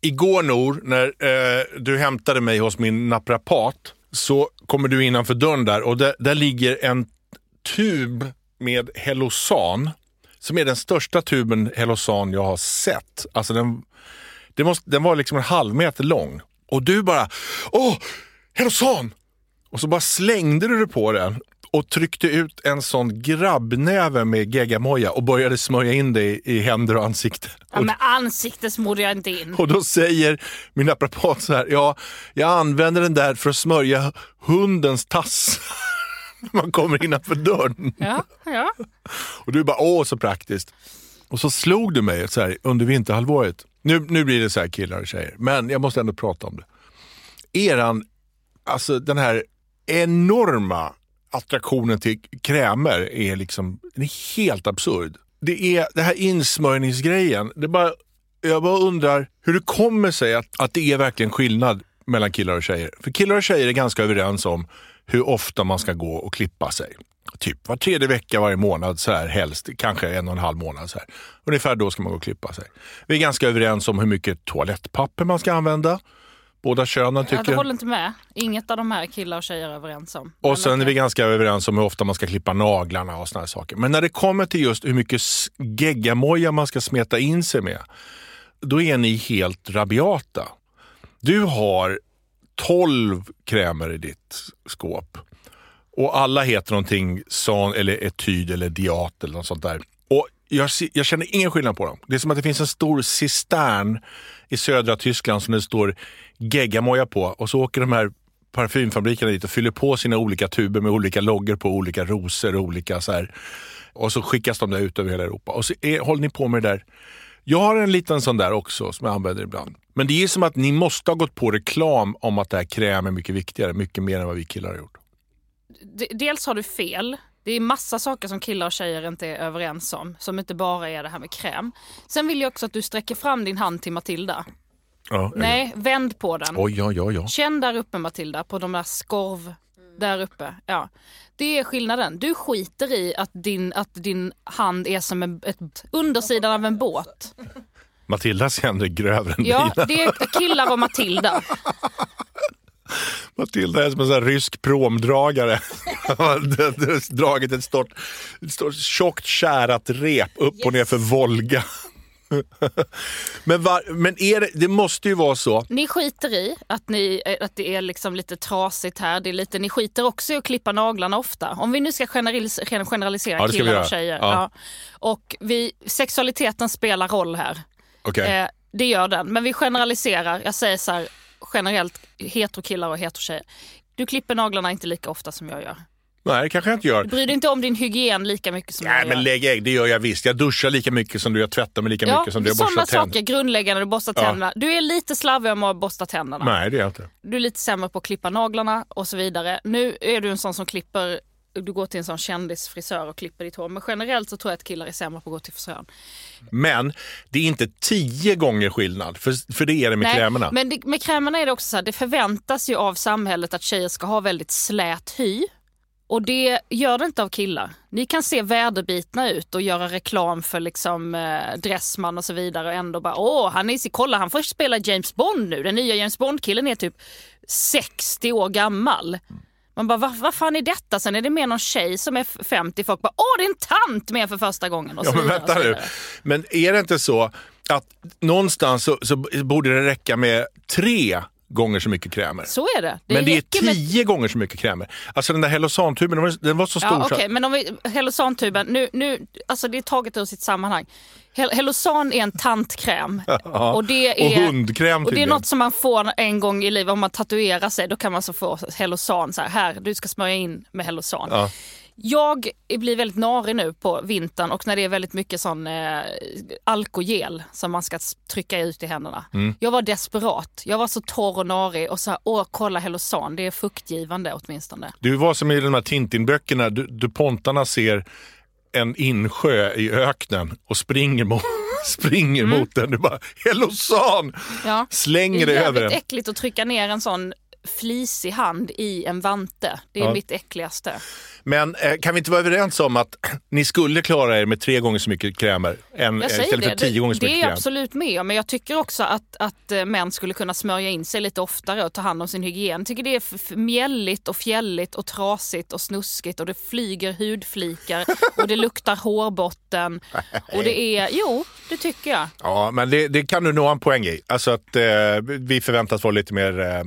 Igår Nor, när eh, du hämtade mig hos min naprapat, så kommer du innanför dörren där och där, där ligger en tub med Helosan. som är den största tuben Helosan jag har sett. Alltså den, det måste, den var liksom en halv meter lång. Och du bara, åh, Helosan! Och så bara slängde du dig på den och tryckte ut en sån grabbnäve med geggamoja och började smörja in det i, i händer och ansikte. Ja, men ansikte smorde jag inte in. Och då säger min naprapat så här, ja, jag använder den där för att smörja hundens tass. När man kommer innanför dörren. Ja, ja. Och du bara, åh så praktiskt. Och så slog du mig så här, under vinterhalvåret. Nu, nu blir det så här killar och tjejer, men jag måste ändå prata om det. Eran, alltså den här enorma attraktionen till krämer är liksom den är helt absurd. Det är det här insmörjningsgrejen. Det bara, jag bara undrar hur det kommer sig att, att det är verkligen skillnad mellan killar och tjejer. För killar och tjejer är ganska överens om hur ofta man ska gå och klippa sig. Typ var tredje vecka, varje månad, så här, helst kanske en och en halv månad. Så här. Ungefär då ska man gå och klippa sig. Vi är ganska överens om hur mycket toalettpapper man ska använda. Båda könen tycker... Jag håller inte med. Inget av de här killar och tjejer är överens om. Och sen är vi ganska överens om hur ofta man ska klippa naglarna och såna här saker. Men när det kommer till just hur mycket geggamoja man ska smeta in sig med, då är ni helt rabiata. Du har 12 krämer i ditt skåp. Och alla heter någonting son eller etyd eller diat eller något sånt där. Jag, jag känner ingen skillnad på dem. Det är som att det finns en stor cistern i södra Tyskland som det står geggamoja på och så åker de här parfymfabrikerna dit och fyller på sina olika tuber med olika loggor på olika rosor och olika så här. Och så skickas de där ut över hela Europa. Och så är, håller ni på med det där. Jag har en liten sån där också som jag använder ibland. Men det är som att ni måste ha gått på reklam om att det här kräm är mycket viktigare, mycket mer än vad vi killar har gjort. D- Dels har du fel. Det är massa saker som killar och tjejer inte är överens om. Som inte bara är det här med kräm. Sen vill jag också att du sträcker fram din hand till Matilda. Ja, Nej, vänd på den. Oj, ja, ja, ja. Känn där uppe Matilda, på de där skorv där uppe. Ja. Det är skillnaden. Du skiter i att din, att din hand är som en, ett, undersidan av en båt. Matildas händer är grövre än Ja, dina. det är killar och Matilda. Matilda är som en sån rysk promdragare. Dragit ett stort, ett stort tjockt kärat rep upp och ner för Volga. men var, men är det, det måste ju vara så. Ni skiter i att, ni, eh, att det är liksom lite trasigt här. Det är lite, ni skiter också i att klippa naglarna ofta. Om vi nu ska generalis generalisera Ja, killar och tjejer. Ja. Ja. Och vi, sexualiteten spelar roll här. Okej. Eh, det gör den. Men vi generaliserar. Jag säger så här generellt heterokillar och heterotjejer. Du klipper naglarna inte lika ofta som jag gör. Nej, det kanske jag inte gör. Du bryr dig inte om din hygien lika mycket som Nej, jag men gör. lägg ägg, det gör jag visst. Jag duschar lika mycket som du, jag tvättar mig lika Ja, mycket som du, jag sådana borstar saker, tänderna. grundläggande, du borstar Ja. tänderna. Du är lite slarvig med att borsta tänderna. Nej, det är jag inte. Du är lite sämre på att klippa naglarna och så vidare. Nu är du en sån som klipper, du går till en sån kändisfrisör och klipper ditt hår. Men generellt så tror jag att killar är sämre på att gå till frisören. Men det är inte tio gånger skillnad, för, för det är det med krämerna. Men det, med krämerna är det också så här, det förväntas ju av samhället att tjejer ska ha väldigt slät hy. Och det gör det inte av killar. Ni kan se väderbitna ut och göra reklam för liksom eh, Dressman och så vidare och ändå bara åh, han är kolla han får spela James Bond nu. Den nya James Bond-killen är typ 60 år gammal. Man bara, vad, vad fan är detta? Sen är det mer någon tjej som är 50. Folk bara, åh det är en tant med för första gången. Och så Ja, men vänta nu. Men är det inte så att någonstans så, så borde det räcka med tre gånger så mycket krämer? Så är det. det men det är räcker med tio gånger så mycket krämer. Alltså den där Hellosantuben, den var, den var så stor. Ja, okej, men om vi, Hellosantuben, nu, nu, alltså det är taget ur sitt sammanhang. Hel- Hellosan är en tantkräm. Ja, och, det och är, hundkräm och det är något som man får en gång i livet. Om man tatuerar sig då kan man så få Hellosan. Så här, här, du ska smörja in med Hellosan. Ja. Jag blir väldigt narig nu på vintern och när det är väldigt mycket sån eh, alkogel som man ska trycka ut i händerna. Mm. Jag var desperat. Jag var så torr och narig och så här, åh kolla Hellosan, det är fuktgivande åtminstone. Du var som i de här Tintin-böckerna, du, DuPontarna ser en insjö i öknen och springer mot, springer Mm. mot den. Du bara, Hellosan! Ja. Slänger Det dig är över jävligt den. äckligt att trycka ner en sån flisig hand i en vante. Det är Ja. mitt äckligaste. Men eh, kan vi inte vara överens om att ni skulle klara er med tre gånger så mycket krämer än, eh, istället det. för tio det, gånger så det mycket är jag kräm? absolut med men jag tycker också att, att eh, män skulle kunna smörja in sig lite oftare och ta hand om sin hygien. Jag tycker det är mjälligt och fjälligt och trasigt och snuskigt och det flyger hudflikar och det luktar hårbotten. Och det är, jo, det tycker jag. Ja, men det, det kan du nå en poäng i. Alltså att eh, vi förväntas vara lite mer, eh,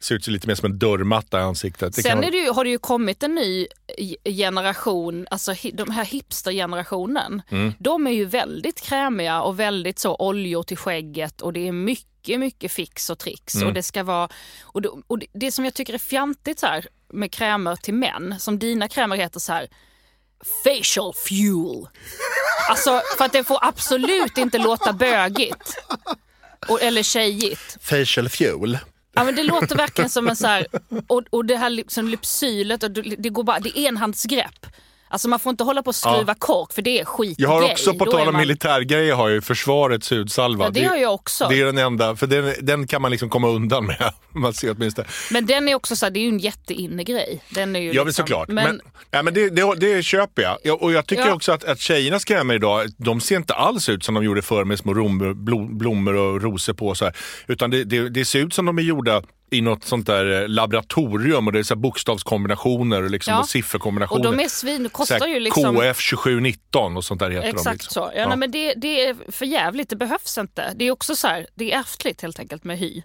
se ut lite mer som en dörrmatta i ansiktet. Det Sen är det ju, har det ju kommit en ny ge- generation, alltså de här hipstergenerationen. Mm. De är ju väldigt krämiga och väldigt så oljor till skägget och det är mycket, mycket fix och tricks. Mm. Och det ska vara, och det, och det som jag tycker är fjantigt så här med krämer till män, som dina krämer heter så här facial fuel. Alltså för att det får absolut inte låta bögigt. Och, eller tjejigt. Facial fuel. Ja, men det låter verkligen som en så här, och, och det här liksom lypsylet, och det, det, går bara, det är enhandsgrepp. Alltså man får inte hålla på och skruva kork för det är skit Jag har också, på tal om man- militärgrejer, har ju försvarets hudsalva. Ja, det har jag också. Det är den enda, för den, den kan man liksom komma undan med. Man ser åtminstone. Men den är också så här, det är ju en jätteinne grej. Den är ju Ja, liksom, såklart. Men, Men, ja, men det, det, det köper jag. jag. Och jag tycker Ja. också att, att tjejernas krämer idag, de ser inte alls ut som de gjorde förr med små rom, blom, blommor och rosor på. Så här. Utan det, det, det ser ut som de är gjorda i något sånt där eh, laboratorium och det är så bokstavskombinationer och, liksom, Ja. och sifferkombinationer. och de är svin, kostar ju liksom... KF 2719 och sånt där heter de. Exakt Liksom. så. Ja, Nej, men det, det är för jävligt, det behövs inte. Det är också så här, det är ärftligt helt enkelt med hy.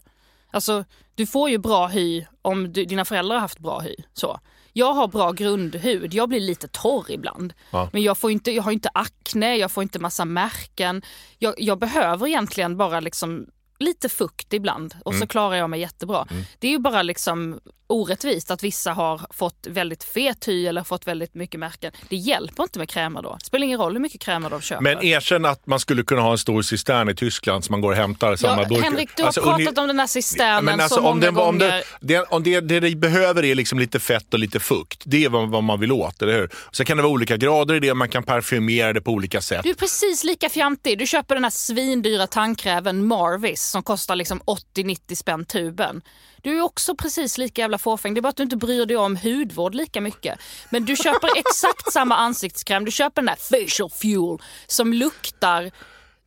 Alltså, du får ju bra hy om du, dina föräldrar har haft bra hy. Så. Jag har bra grundhud, jag blir lite torr ibland. Ja. Men jag, får inte, jag har inte akne, jag får inte massa märken. Jag, jag behöver egentligen bara liksom lite fukt ibland och Mm. så klarar jag mig jättebra. Det är ju bara liksom orättvist att vissa har fått väldigt fet hy eller fått väldigt mycket märken. Det hjälper inte med krämer då. Det spelar ingen roll hur mycket krämer de köper. Men erkänn att man skulle kunna ha en stor cistern i Tyskland som man går och hämtar samma ja, burk. Henrik, du har Alltså, pratat om den här cisternen Men alltså, så om många det, om gånger. det, det, om det, det de behöver är liksom lite fett och lite fukt. Det är vad, vad man vill åt, eller hur? Sen kan det vara olika grader i det, man kan parfymera det på olika sätt. Du är precis lika fjantig. Du köper den här svindyra tandkräven Marvis som kostar liksom 80-90 spänn tuben. Du är också precis lika jävla fåfäng. Det är bara att du inte bryr dig om hudvård lika mycket. Men du köper exakt samma ansiktskräm. Du köper den där facial fuel som luktar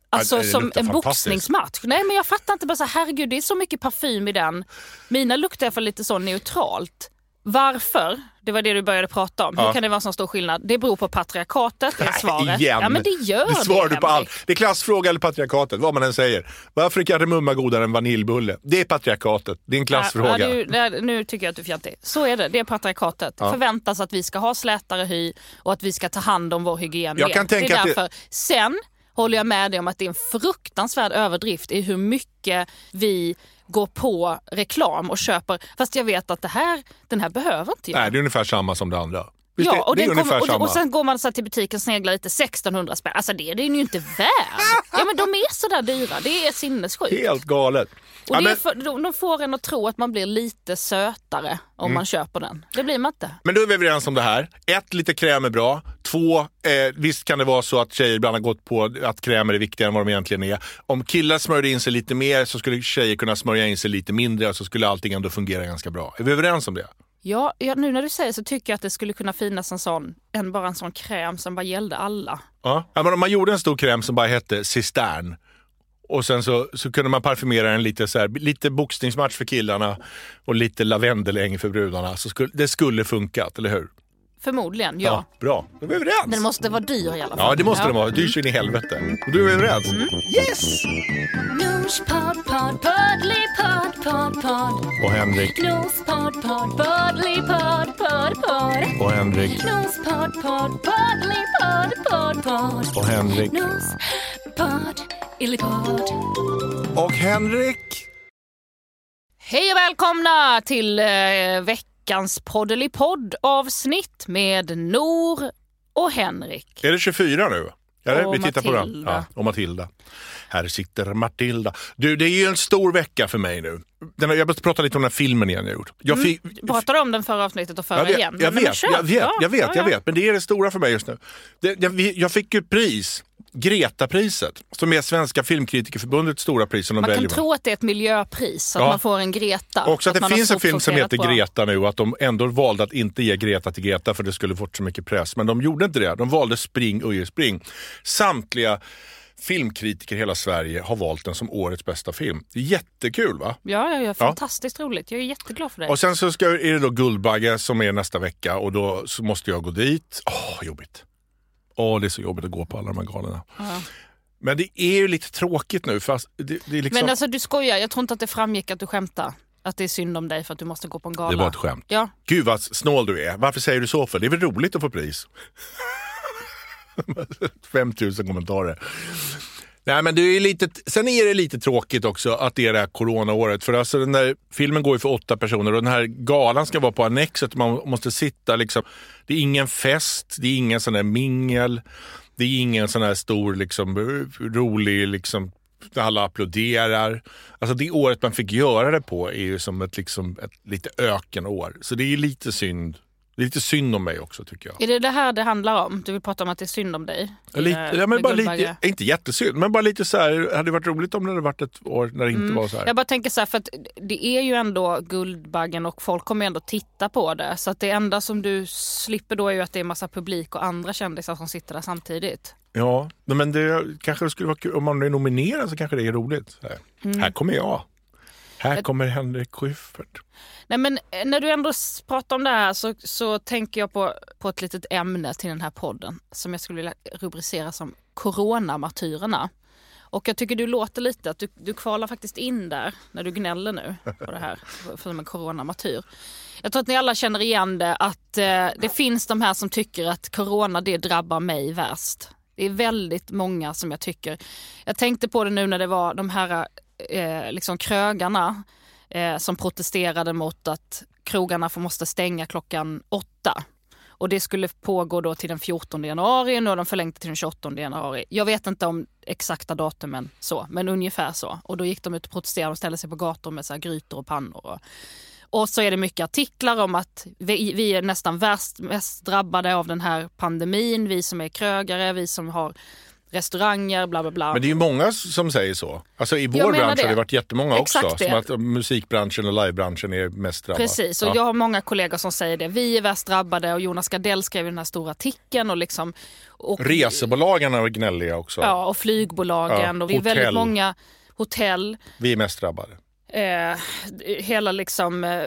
Alltså som en boxningsmatch. Nej men jag fattar inte bara så här, herregud det är så mycket parfym i den. Mina luktar för lite så neutralt. Varför? Det var det du började prata om. Hur Ja. kan det vara så stor skillnad? Det beror på patriarkatet, är svaret. Igen. Ja men det gör det. svarar du på allt. Det är klassfråga eller patriarkatet, vad man än säger. Varför är kardemumma godare än vaniljbulle? Det är patriarkatet. Det är en klassfråga. Ja, du, där, nu tycker jag att du är fjantig. Så är det, det är patriarkatet. Ja. Förväntas att vi ska ha slätare hy och att vi ska ta hand om vår hygien Jag kan tänka det är att det- därför. Sen håller jag med dig om att det är en fruktansvärd överdrift i hur mycket vi går på reklam och köper. Fast jag vet att det här, den här behöver inte jag. Nej, det är ungefär samma som det andra. Visst, Ja, det, och, det ungefär kommer, och, och sen går man så till butiken och sneglar lite, 1600 spänn. Alltså det, det är ju inte värd. Ja men de är så där dyra, det är sinnessjukt. Helt galet. Och Ja, men, för, de, de får en att tro att man blir lite sötare om Mm. man köper den. Det blir man inte. men då är vi överens om det här. Ett, lite kräm är bra. Två, eh, visst kan det vara så att tjejer ibland har gått på att krämer är viktigare än vad de egentligen är. Om killar smörjde in sig lite mer så skulle tjejer kunna smörja in sig lite mindre och så skulle allting ändå fungera ganska bra. Är vi överens om det? Ja, ja, nu när du säger så tycker jag att det skulle kunna finnas en sån, en, bara en sån kräm som bara gällde alla. Ja, men om man gjorde en stor kräm som bara hette cistern och sen så, så kunde man parfymera den lite så här, lite boxningsmatch för killarna och lite lavendeläng för brudarna. Så skulle, det skulle funkat, eller hur? Förmodligen, ja. Bra, då är vi överens. Den måste vara dyr i alla fall. Ja, det måste den vara. Dyr så in i helvete. Och då är vi överens. Mm. Yes! Nospodd, podd, poddly, podd, podd, podd. Och Henrik, Nospodd, podd, poddly, podd, podd, podd. och Henrik, Nospodd, podd, poddly, podd, podd, podd. och Henrik. Nospodd, illipodd. Och Henrik! Hej och välkomna till eh, veckans poddelipodd avsnitt med Nor och Henrik. Är det 24 nu? Eller? Och vi tittar på den. Matilda. Ja, och Matilda. Här sitter Matilda. Du, det är ju en stor vecka för mig nu. Den, jag måste prata lite om den här filmen igen jag gjort. Jag fick, Pratade om den förra avsnittet och förra jag vet, igen. jag Men vet, kör. jag vet, Ja, jag vet, ja, jag ja. vet. Men det är det stora för mig just nu. Det, jag, jag fick ju pris, Greta-priset, som är Svenska Filmkritikerförbundets stora pris som Man kan tro att det är ett miljöpris, att Ja. man får en Greta. Också att, man det finns en film som heter bra. Greta nu och att de ändå valde att inte ge Greta till Greta för det skulle fått så mycket press. Men de gjorde inte det. De valde Spring Uje Spring. Samtliga filmkritiker i hela Sverige har valt den som årets bästa film. Det är jättekul va? Ja, ja, ja, fantastiskt roligt. Jag är jätteglad för det. Och sen så ska, är det då Guldbagge som är nästa vecka och då måste jag gå dit. Åh, jobbigt. Åh, det är så jobbigt att gå på alla de här galorna. Ja. Men det är ju lite tråkigt nu. Fast det, det är liksom... Men alltså du skojar, jag tror inte att det framgick att du skämtar. Att det är synd om dig för att du måste gå på en gala. Det var ett skämt. Ja, Gud vad snål du är. Varför säger du så för? Det är väl roligt att få pris? 5000 kommentarer. Nej, men det är lite, sen är det lite tråkigt också att det är det här coronaåret. För alltså den där filmen går ju för åtta personer och den här galan ska vara på Annexet. Man måste sitta liksom. Det är ingen fest, det är ingen sån där mingel. Det är ingen sån här stor liksom, rolig liksom, där alla applåderar. Alltså det året man fick göra det på är ju som ett, liksom, ett lite ökenår. Så det är lite synd. Det är lite synd om mig också tycker jag. är det det här det handlar om? Du vill prata om att det är synd om dig? Lite, ja, men bara lite, inte jättesynd, men bara lite så här, det hade varit roligt om det hade varit ett år när det inte var så här. Jag bara tänker så här, för att det är ju ändå Guldbaggen och folk kommer ändå titta på det. Så att det enda som du slipper då är ju att det är massa publik och andra kändisar som sitter där samtidigt. Ja, men det kanske skulle vara kul, om man är nominerad så kanske det är roligt. Här, Mm. här kommer jag. Här kommer Henrik Schyffert. Nej, men eh, när du ändå pratar om det här så, så tänker jag på, på ett litet ämne till den här podden som jag skulle vilja rubricera som Coronamartyrerna. Och jag tycker du låter lite att du, du kvalar faktiskt in där när du gnäller nu på det här som en coronamartyr. Jag tror att ni alla känner igen det att eh, det finns de här som tycker att corona det drabbar mig värst. Det är väldigt många som jag tycker. Jag tänkte på det nu när det var de här eh, liksom krögarna eh, som protesterade mot att krogarna får- måste stänga klockan åtta. Och det skulle pågå då till den 14 januari, nu har de förlängt det till den 28 januari. Jag vet inte om exakta datumen så, men ungefär så. Och då gick de ut och protesterade och ställde sig på gator med så här grytor och pannor. Och, och så är det mycket artiklar om att vi, vi är nästan värst, mest drabbade av den här pandemin. Vi som är krögare, vi som har restauranger, bla bla bla. Men det är ju många som säger så. Alltså i vår bransch har det. det varit jättemånga Exakt också. det. Som att musikbranschen och livebranschen är mest drabbade. Precis, och ja. jag har många kollegor som säger det. Vi är värst drabbade och Jonas Gardell skrev den här stora artikeln. Och liksom, och, Resebolagen är gnälliga också. Ja, och flygbolagen Ja, och vi är väldigt många hotell. Vi är mest drabbade. Eh, hela liksom eh,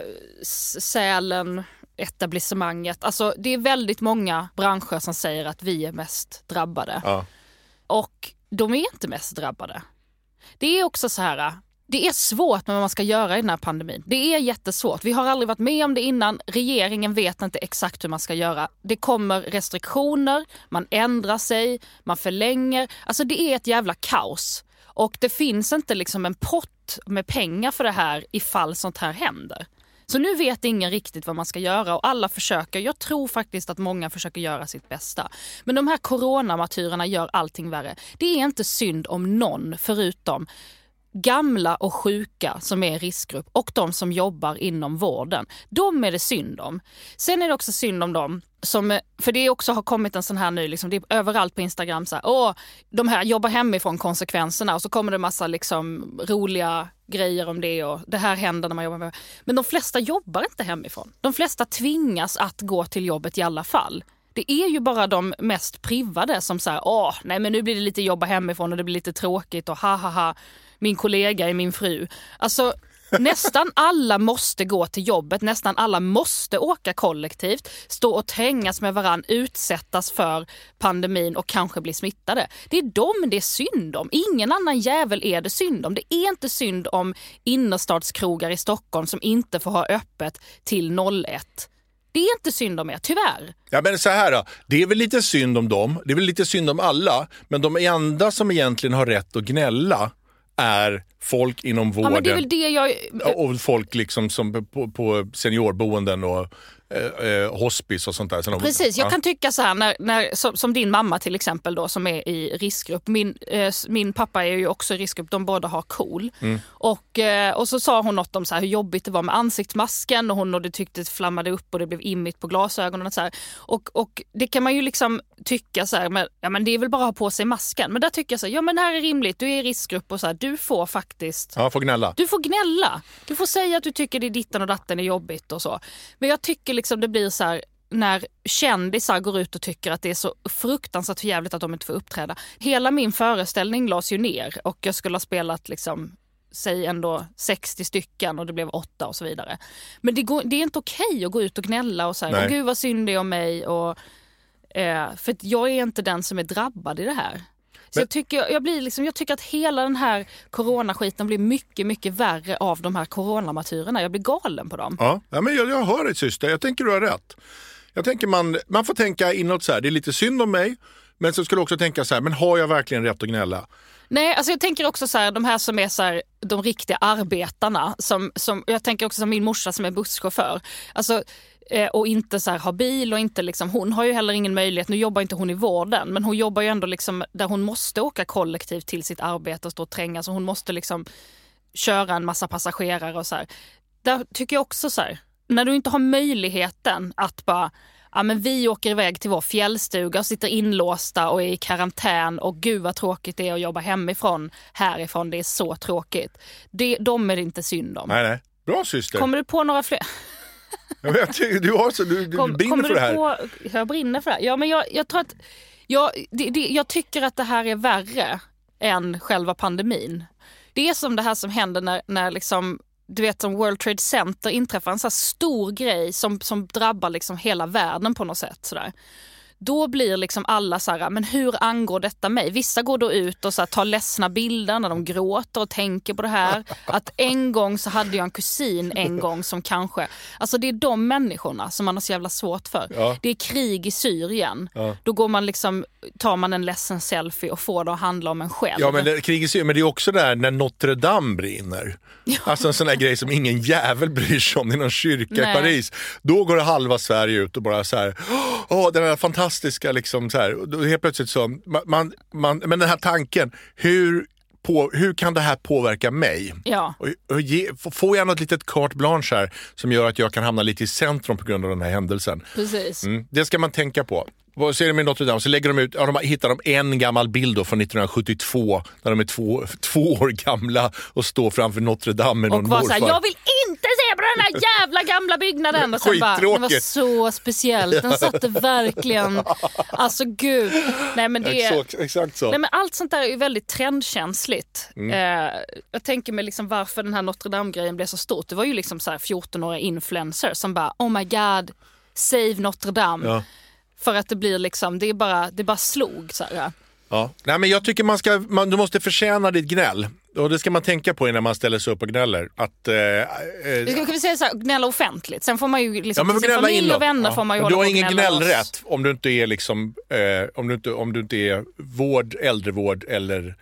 Sälen, etablissemanget. Alltså det är väldigt många branscher som säger att vi är mest drabbade. Ja. Och de är inte mest drabbade. Det är också så här, det är svårt med vad man ska göra i den här pandemin. Det är jättesvårt. Vi har aldrig varit med om det innan. Regeringen vet inte exakt hur man ska göra. Det kommer restriktioner, man ändrar sig, man förlänger. Alltså det är ett jävla kaos. Och det finns inte liksom en pott med pengar för det här ifall sånt här händer. Så nu vet ingen riktigt vad man ska göra och alla försöker. Jag tror faktiskt att många försöker göra sitt bästa. Men de här coronamartyrerna gör allting värre. Det är inte synd om någon förutom gamla och sjuka som är i riskgrupp och de som jobbar inom vården. De är det synd om. Sen är det också synd om dem som, för det också har kommit en sån här nu, liksom, det är överallt på Instagram, så här, åh, de här jobbar hemifrån konsekvenserna och så kommer det massa liksom, roliga grejer om det och det här händer när man jobbar med. Men de flesta jobbar inte hemifrån. De flesta tvingas att gå till jobbet i alla fall. Det är ju bara de mest privade som säger åh, nej men nu blir det lite jobba hemifrån och det blir lite tråkigt och ha ha ha, min kollega är min fru. Alltså nästan alla måste gå till jobbet, nästan alla måste åka kollektivt, stå och trängas med varann, utsättas för pandemin och kanske bli smittade. Det är dem det är synd om. Ingen annan jävel är det synd om. Det är inte synd om innerstadskrogar i Stockholm som inte får ha öppet till 01. Det är inte synd om er, tyvärr. Ja men så här då, det är väl lite synd om dem, det är väl lite synd om alla, men de enda som egentligen har rätt att gnälla är folk inom Ja, vården men det är väl det jag... och folk liksom som på, på seniorboenden och eh, eh, hospice och sånt där. Sen Precis, jag ja. kan tycka så här, när, när, som, som din mamma till exempel då som är i riskgrupp. Min, eh, min pappa är ju också i riskgrupp, de båda har KOL. Mm. Och, eh, och så sa hon något om så här, hur jobbigt det var med ansiktsmasken och hon och det tyckte det flammade upp och det blev immigt på glasögonen. Och, så här. Och, och det kan man ju liksom tycka så här, men, ja, men det är väl bara att ha på sig masken. Men där tycker jag så här, ja men det här är rimligt, du är i riskgrupp och så här, du får faktiskt Ja, får gnälla. du får gnälla. Du får säga att du tycker det är ditten och datten är jobbigt och så. Men jag tycker liksom det blir så här när kändisar går ut och tycker att det är så fruktansvärt förjävligt att de inte får uppträda. Hela min föreställning lades ju ner och jag skulle ha spelat liksom säg ändå 60 stycken och det blev åtta och så vidare. Men det, går, det är inte okej att gå ut och gnälla och säga gud vad synd det är om mig. Och, eh, för att jag är inte den som är drabbad i det här. Så Men- jag, tycker, jag, blir liksom, jag tycker att hela den här coronaskiten blir mycket, mycket värre av de här coronamartyrerna. Jag blir galen på dem. Ja, ja men jag, jag hör dig syster, jag tänker du har rätt. Jag tänker man, man får tänka inåt så här, det är lite synd om mig, men så skulle du också tänka så här, men har jag verkligen rätt att gnälla? Nej, alltså jag tänker också så här, de här som är så här, de riktiga arbetarna. Som, som, jag tänker också som min morsa som är busschaufför. Alltså, och inte så här, har bil och inte liksom, hon har ju heller ingen möjlighet, nu jobbar inte hon i vården, men hon jobbar ju ändå liksom där hon måste åka kollektivt till sitt arbete och stå och tränga, så hon måste liksom köra en massa passagerare och så här. Där tycker jag också så här, när du inte har möjligheten att bara Ja, men vi åker iväg till vår fjällstuga och sitter inlåsta och är i karantän och gud vad tråkigt det är att jobba hemifrån, härifrån, det är så tråkigt. Det, de är det inte synd om. Nej, nej. Bra syster. Kommer du på några fler? Jag tycker- du, har så, du, du Kom, brinner kommer för det här. På, jag brinner för det här. Ja, men jag, jag tror att jag, det, det, jag tycker att det här är värre än själva pandemin. Det är som det här som händer när, när liksom, du vet som World Trade Center inträffar en så stor grej som, som drabbar liksom hela världen på något sätt. Sådär. Då blir liksom alla så här, men hur angår detta mig? Vissa går då ut och så här, tar ledsna bilder när de gråter och tänker på det här. Att en gång så hade jag en kusin en gång som kanske, alltså det är de människorna som man har så jävla svårt för. Ja. Det är krig i Syrien. Ja. Då går man liksom, tar man en ledsen selfie och får det att handla om en själv. Ja men det, kriget ser- men det är också där när Notre Dame brinner. Alltså en sån där grej som ingen jävel bryr sig om. Det är någon kyrka Nej. i Paris. Då går halva Sverige ut och bara så här, åh den här fantastiska liksom så här. Och Då helt plötsligt så, man, man, men den här tanken, hur, på, hur kan det här påverka mig? Ja. Och, och ge, får jag något litet carte blanche här som gör att jag kan hamna lite i centrum på grund av den här händelsen? Precis. Mm, det ska man tänka på. Vad ser de med Notre Dame? Så lägger de ut, ja, de hittar de en gammal bild då från 1972 när de är två, två år gamla och står framför Notre Dame med Och någon morfar. jag vill den här jävla gamla byggnaden. Och sen bara, det var så speciellt. Den satte verkligen, alltså gud. Nej men det. Exakt, exakt så. Nej, men allt sånt där är ju väldigt trendkänsligt. Mm. Eh, jag tänker mig liksom varför den här Notre Dame-grejen blev så stort. Det var ju liksom så här 14-åriga influencers som bara oh my god, save Notre Dame. Ja. För att det blir liksom, det är bara, det bara slog. Så här. Ja. Nej, men jag tycker man ska, man, du måste förtjäna ditt gnäll. Och det ska man tänka på innan man ställer sig upp och gnäller. Att, eh, eh, ska, vi säga så här, gnälla offentligt. Sen får man ju Ja, liksom, men till sin gnälla familj inåt. och vänner Ja. får man ju Men hålla Du har ingen gnällrätt om du inte är liksom, eh, om, du inte, om du inte är vård, äldrevård eller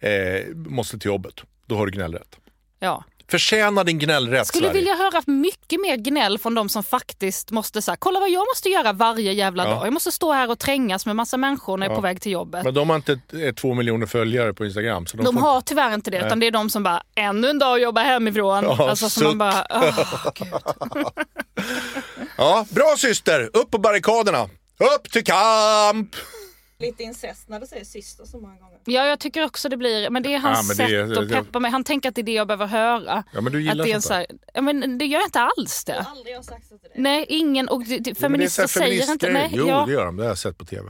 eh, måste till jobbet. Då har du gnällrätt. Ja. Förtjäna din gnällrätt Skulle Sverige. vilja höra mycket mer gnäll från de som faktiskt måste säga, kolla vad jag måste göra varje jävla Ja. dag. Jag måste stå här och trängas med massa människor när jag är på väg till jobbet. Men de har inte eh, två miljoner följare på Instagram. Så de De får har tyvärr inte det, utan det är de som bara, ännu en dag att jobba hemifrån. Ja, alltså suck. man bara, gud. Ja, bra syster! Upp på barrikaderna! Upp till kamp! Lite incest när du säger syster så många gånger. Ja, jag tycker också det blir, men det är hans Ja, det är- sätt att peppa mig. Han tänker att det är det jag behöver höra. Ja, men du gillar att det är en sånt så här, ja, men det gör jag inte alls det. Aldrig har sagt så till dig. Nej, ingen, och det, det, Jo, men det är feminister så här säger inte, nej, Jo, ja, det gör de. Det har jag sett på TV.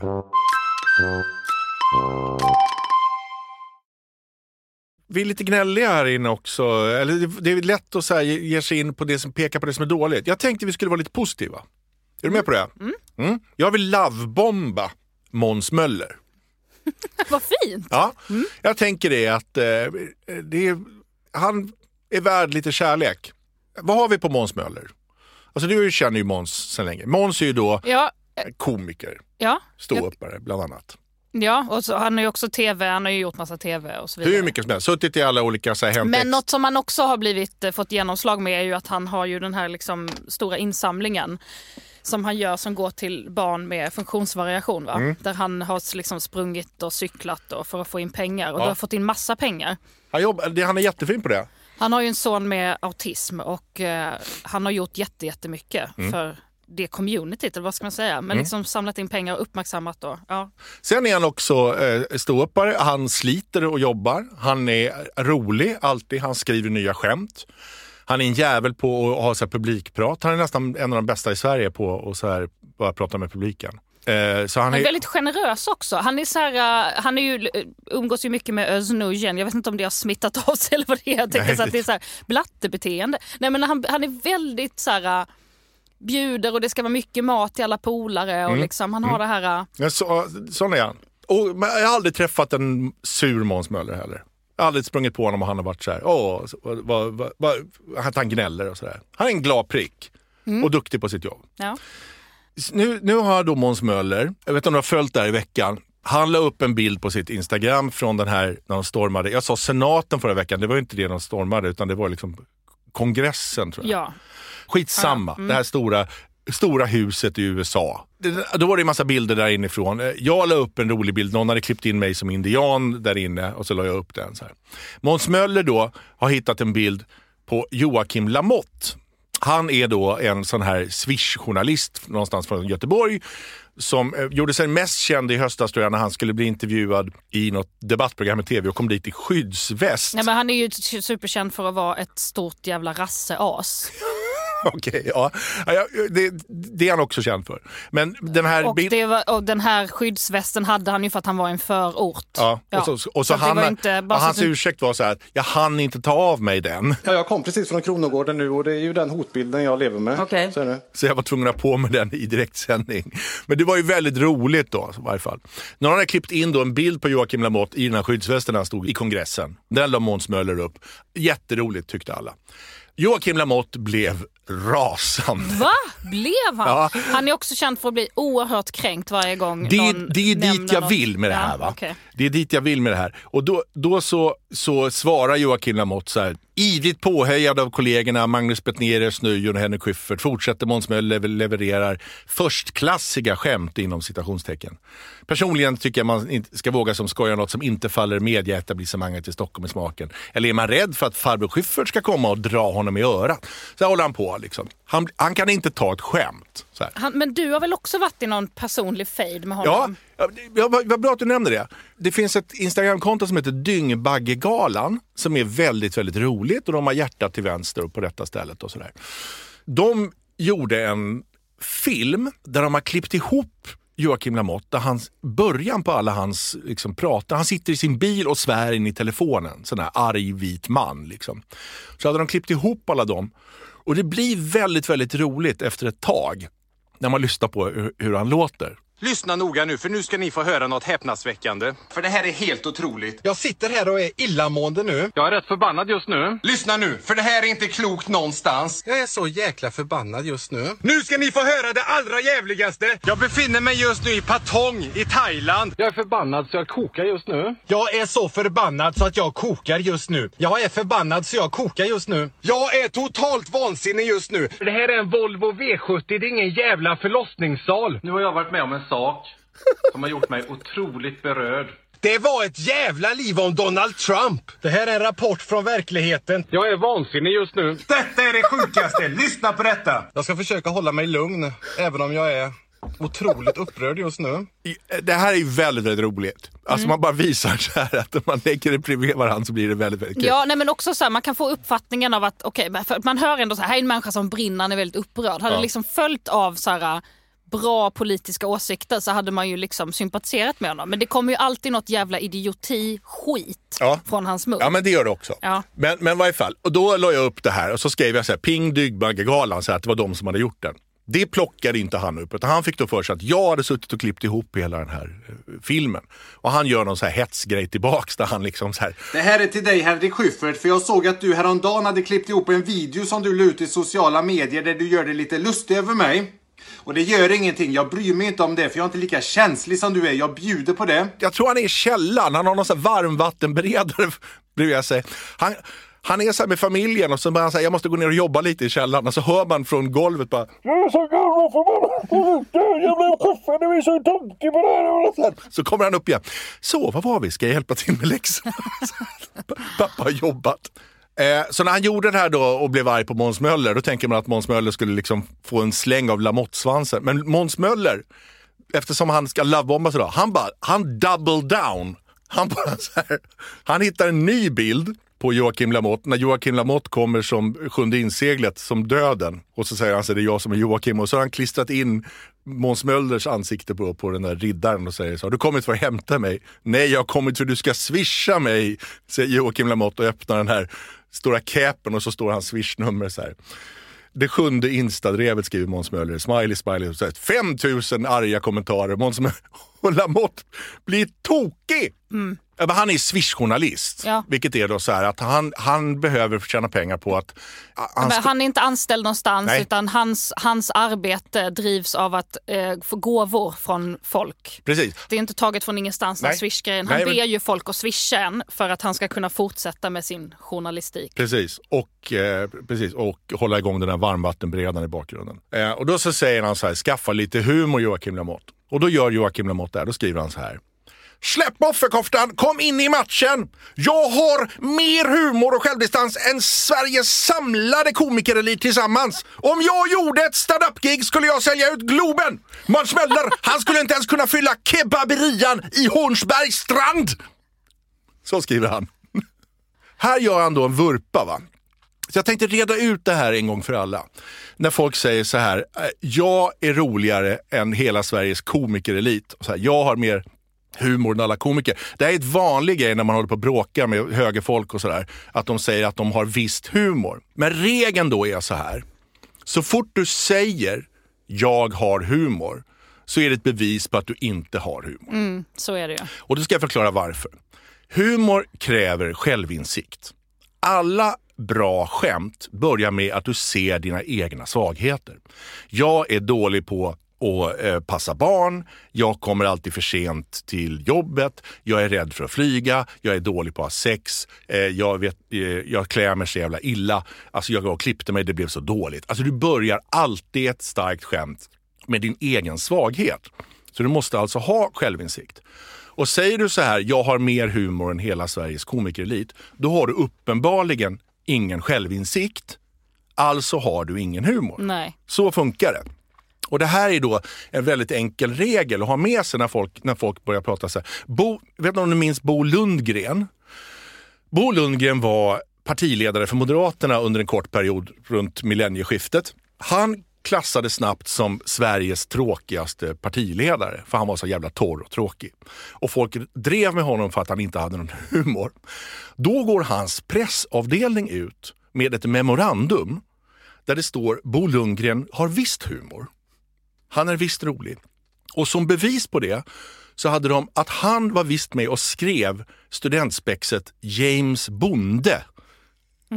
Vi är lite gnälliga här inne också. Eller det- är lätt att så här, ge sig in på det som pekar på det som är dåligt. Jag tänkte vi skulle vara lite positiva. Är du med på det? Mm. Jag vill lovebomba Måns Möller. vad fint. Ja, Jag tänker det att eh, det är, han är värd lite kärlek. Vad har vi på Måns Möller? Alltså du känner ju Måns sedan länge. Måns är ju då Ja, komiker, ja. ståuppare bland annat. Ja, och så, han har ju också tv, han har ju gjort massa tv och så vidare. Hur mycket som helst. Suttit i alla olika så här. Men något som han också har blivit, eh, fått genomslag med är ju att han har ju den här liksom stora insamlingen som han gör som går till barn med funktionsvariation. Va? Mm. Där han har liksom sprungit och cyklat och för att få in pengar och Ja. har fått in massa pengar. Han, jobbar, han är jättefin på det. Han har ju en son med autism och eh, han har gjort jätte, jättemycket Mm. för det communityt, eller vad ska man säga? Men liksom samlat in pengar och uppmärksammat då. Ja. Sen är han också eh, ståuppare. Han sliter och jobbar. Han är rolig alltid. Han skriver nya skämt. Han är en jävel på att ha så publikprat. Han är nästan en av de bästa i Sverige på att så här, bara prata med publiken. Eh, så han är väldigt generös också. Han, är så här, eh, han är ju, eh, umgås ju mycket med Özz. Jag vet inte om det har smittat av sig eller vad det är. Jag tänker Nej, så att det är så här, blattebeteende. Nej, men han, han är väldigt så här, bjuder och det ska vara mycket mat till alla polare. Och Mm. liksom, han har det här... ja, så, sån är han. Och, men jag har aldrig träffat en sur Måns Möller heller. Aldrig sprungit på honom och han har varit så här, åh, vad, vad, vad, att han gnäller och sådär. Han är en glad prick och duktig på sitt jobb. Ja. Nu, nu har då Måns Möller, jag vet inte om du har följt det här i veckan, han la upp en bild på sitt Instagram från den här när de stormade, jag sa senaten förra veckan, det var inte det de stormade utan det var liksom kongressen tror jag. ja. Skitsamma, det här stora, stora huset i USA. Det, då var det en massa bilder där inifrån. Eh, Jag la upp en rolig bild, någon hade klippt in mig som indian där inne och så la jag upp den. Så här. Måns Möller då har hittat en bild på Joakim Lamotte. Han är då en sån här Swish-journalist någonstans från Göteborg som eh, gjorde sig mest känd i höstas tror jag när han skulle bli intervjuad i något debattprogram i tv och kom dit i skyddsväst. Nej, men han är ju superkänd för att vara ett stort jävla rasseas. Okej, ja. ja ja, det, det är han också känd för. Men den här Och, var, och den här skyddsvästen hade han ju för att han var en förort. Ja, och så, och så han, inte och hans så- ursäkt var så här, jag hann inte ta av mig den. Ja, jag kom precis från Kronogården nu och det är ju den hotbilden jag lever med. Okej. Så är det. Så jag var tvungen att ha på mig den i direktsändning. Men det var ju väldigt roligt då i varje fall. Någon hade klippt in då en bild på Joakim Lamotte i den här skyddsvästen han stod i kongressen. Den la Måns Möller upp. Jätteroligt tyckte alla. Joakim Lamotte blev rasande. Va? Blev han? Ja. Han är också känd för att bli oerhört kränkt varje gång Det, någon det är dit jag något. vill med det Ja, här. Va? okej. Det är dit jag vill med det här. Och då, då så, så svarar Joakim Lamotte så här. Ivrigt påhejad av kollegorna Magnus Betnér, Snöjon och Henrik Schyffert fortsätter Måns Möller lever- levererar förstklassiga skämt inom citationstecken. Personligen tycker jag man ska våga som skoja något som inte faller medieetablissemanget i Stockholm i smaken. Eller är man rädd för att farbror Schyffert ska komma och dra honom i örat? Så håller han på liksom. Han, han kan inte ta ett skämt. Han, men du har väl också varit i någon personlig fejd med honom? ja, ja, vad, vad bra att du nämner det. Det finns ett Instagramkonto som heter Dyngbaggegalan som är väldigt, väldigt roligt och de har hjärtat till vänster och på rätta stället och sådär. De gjorde en film där de har klippt ihop Joakim Lamotte, där hans, början på alla hans liksom, pratar, han sitter i sin bil och svär in i telefonen, sån här arg vit man. Liksom. Så hade de klippt ihop alla dem och det blir väldigt, väldigt roligt efter ett tag när man lyssnar på hur, hur han låter. Lyssna noga nu, för nu ska ni få höra något häpnadsväckande. För det här är helt otroligt. Jag sitter här och är illamående nu. Jag är rätt förbannad just nu. Lyssna nu, för det här är inte klokt någonstans. Jag är så jäkla förbannad just nu. Nu ska ni få höra det allra jävligaste! Jag befinner mig just nu i Patong i Thailand. Jag är förbannad så jag kokar just nu. Jag är så förbannad så att jag kokar just nu. Jag är förbannad så jag kokar just nu. Jag är totalt vansinnig just nu. Det här är en Volvo V70, det är ingen jävla förlossningssal. Nu har jag varit med om en sak som har gjort mig otroligt berörd. Det var ett jävla liv om Donald Trump. Det här är en rapport från verkligheten. Jag är vansinnig just nu. Detta är det sjukaste. Lyssna på detta. Jag ska försöka hålla mig lugn, även om jag är otroligt upprörd just nu. I- Det här är ju väldigt, väldigt roligt. Alltså man bara visar så här att om man lägger det bredvid varandra så blir det väldigt, väldigt kul. Ja, nej, men också så här, man kan få uppfattningen av att, okej, för man hör ändå så här, här är en människa som brinner, han är väldigt upprörd. Hade Ja. det liksom följt av så här bra politiska åsikter så hade man ju liksom sympatiserat med honom. Men det kommer ju alltid något jävla idioti-skit Ja. från hans mun. Ja men det gör det också. Ja. Men, men i varje fall, och då la jag upp det här och så skrev jag så här, Ping Dyggbaggegalan, så här, att det var de som hade gjort den. Det plockade inte han upp, utan han fick då för sig att jag hade suttit och klippt ihop hela den här eh, filmen. Och han gör någon så här hetsgrej tillbaks där han liksom så här, Det här är till dig Henrik Schyffert, för jag såg att du häromdagen hade klippt ihop en video som du la ut i sociala medier där du gör dig lite lustig över mig. Och det gör ingenting. Jag bryr mig inte om det för jag är inte lika känslig som du är. Jag bjuder på det. Jag tror han är i källaren. Han har någon sån här varmvattenberedare bredvid sig. Han, han är så här med familjen och så börjar han säga jag måste gå ner och jobba lite i källaren. Och så hör man från golvet bara Jag är så jävla förbannad! Jävla chefen, du är så tokig på det här! Så kommer han upp igen. Så, vad var vi? Ska jag hjälpa till med läxorna? Pappa har jobbat. Eh, så när han gjorde det här då och blev arg på Måns Möller, då tänker man att Måns Möller skulle liksom få en släng av Lamotte-svansen. Men Måns Möller, eftersom han ska lovebomba sådär, han bara, han double down. Han bara så här, han hittar en ny bild på Joakim Lamotte när Joakim Lamotte kommer som sjunde inseglet, som döden. Och så säger han så det är jag som är Joakim och så har han klistrat in Måns Möllers ansikte på, på den där riddaren och säger så har du kommit för att hämta mig? Nej, jag har kommit för att du ska swisha mig, säger Joakim Lamotte och öppnar den här stora capen och så står hans swishnummer så här. Det sjunde instadrevet skriver Måns Möller, smiley smiley, 5000 arga kommentarer. Måns Möller och Lamotte blir tokig! Men Han är Swish-journalist, Ja. vilket är då så här att han, han behöver tjäna pengar på att... Han Men ska- han är inte anställd någonstans Nej. utan hans, hans arbete drivs av att eh, få gåvor från folk. Precis. Det är inte taget från ingenstans den. Swish-grejen. Han Nej, men- ber ju folk att swisha en för att han ska kunna fortsätta med sin journalistik. Precis, och, eh, precis, och hålla igång den här varmvattenberedaren i bakgrunden. Eh, och då så säger han så här, skaffa lite humor Joakim Lamotte. Och då gör Joakim Lamotte det här, då skriver han så här. Släpp offerkoftan, kom in i matchen! Jag har mer humor och självdistans än Sveriges samlade komikerelit tillsammans. Om jag gjorde ett stand-up-gig skulle jag sälja ut Globen! Måns Möller, han skulle inte ens kunna fylla kebaberian i Hornsbergs strand! Så skriver han. Här gör han då en vurpa va. Så jag tänkte reda ut det här en gång för alla. När folk säger så här, eh, jag är roligare än hela Sveriges komikerelit. Och Så här, jag har mer humor än alla komiker. Det här är ett vanlig grej när man håller på att bråka med högerfolk och sådär. Att de säger att de har visst humor. Men regeln då är så här. Så fort du säger jag har humor så är det ett bevis på att du inte har humor. Så är det ju. Och då ska jag förklara varför. Humor kräver självinsikt. Alla bra skämt börjar med att du ser dina egna svagheter. Jag är dålig på att eh, passa barn, jag kommer alltid för sent till jobbet, jag är rädd för att flyga, jag är dålig på att ha sex, eh, jag, vet, eh, jag klär mig så jävla illa, alltså jag och klippte mig, det blev så dåligt. Alltså du börjar alltid ett starkt skämt med din egen svaghet. Så du måste alltså ha självinsikt. Och säger du så här, jag har mer humor än hela Sveriges komikerelit, då har du uppenbarligen ingen självinsikt, alltså har du ingen humor. Nej. Så funkar det. Och det här är då en väldigt enkel regel att ha med sig när folk, när folk börjar prata så här. Bo, vet du om du minns Bo Lundgren? Bo Lundgren var partiledare för Moderaterna under en kort period runt millennieskiftet. Han klassades snabbt som Sveriges tråkigaste partiledare, för han var så jävla torr och tråkig. Och folk drev med honom för att han inte hade någon humor. Då går hans pressavdelning ut med ett memorandum där det står Bo Lundgren har visst humor. Han är visst rolig. Och som bevis på det så hade de att han var visst med och skrev studentspexet James Bonde,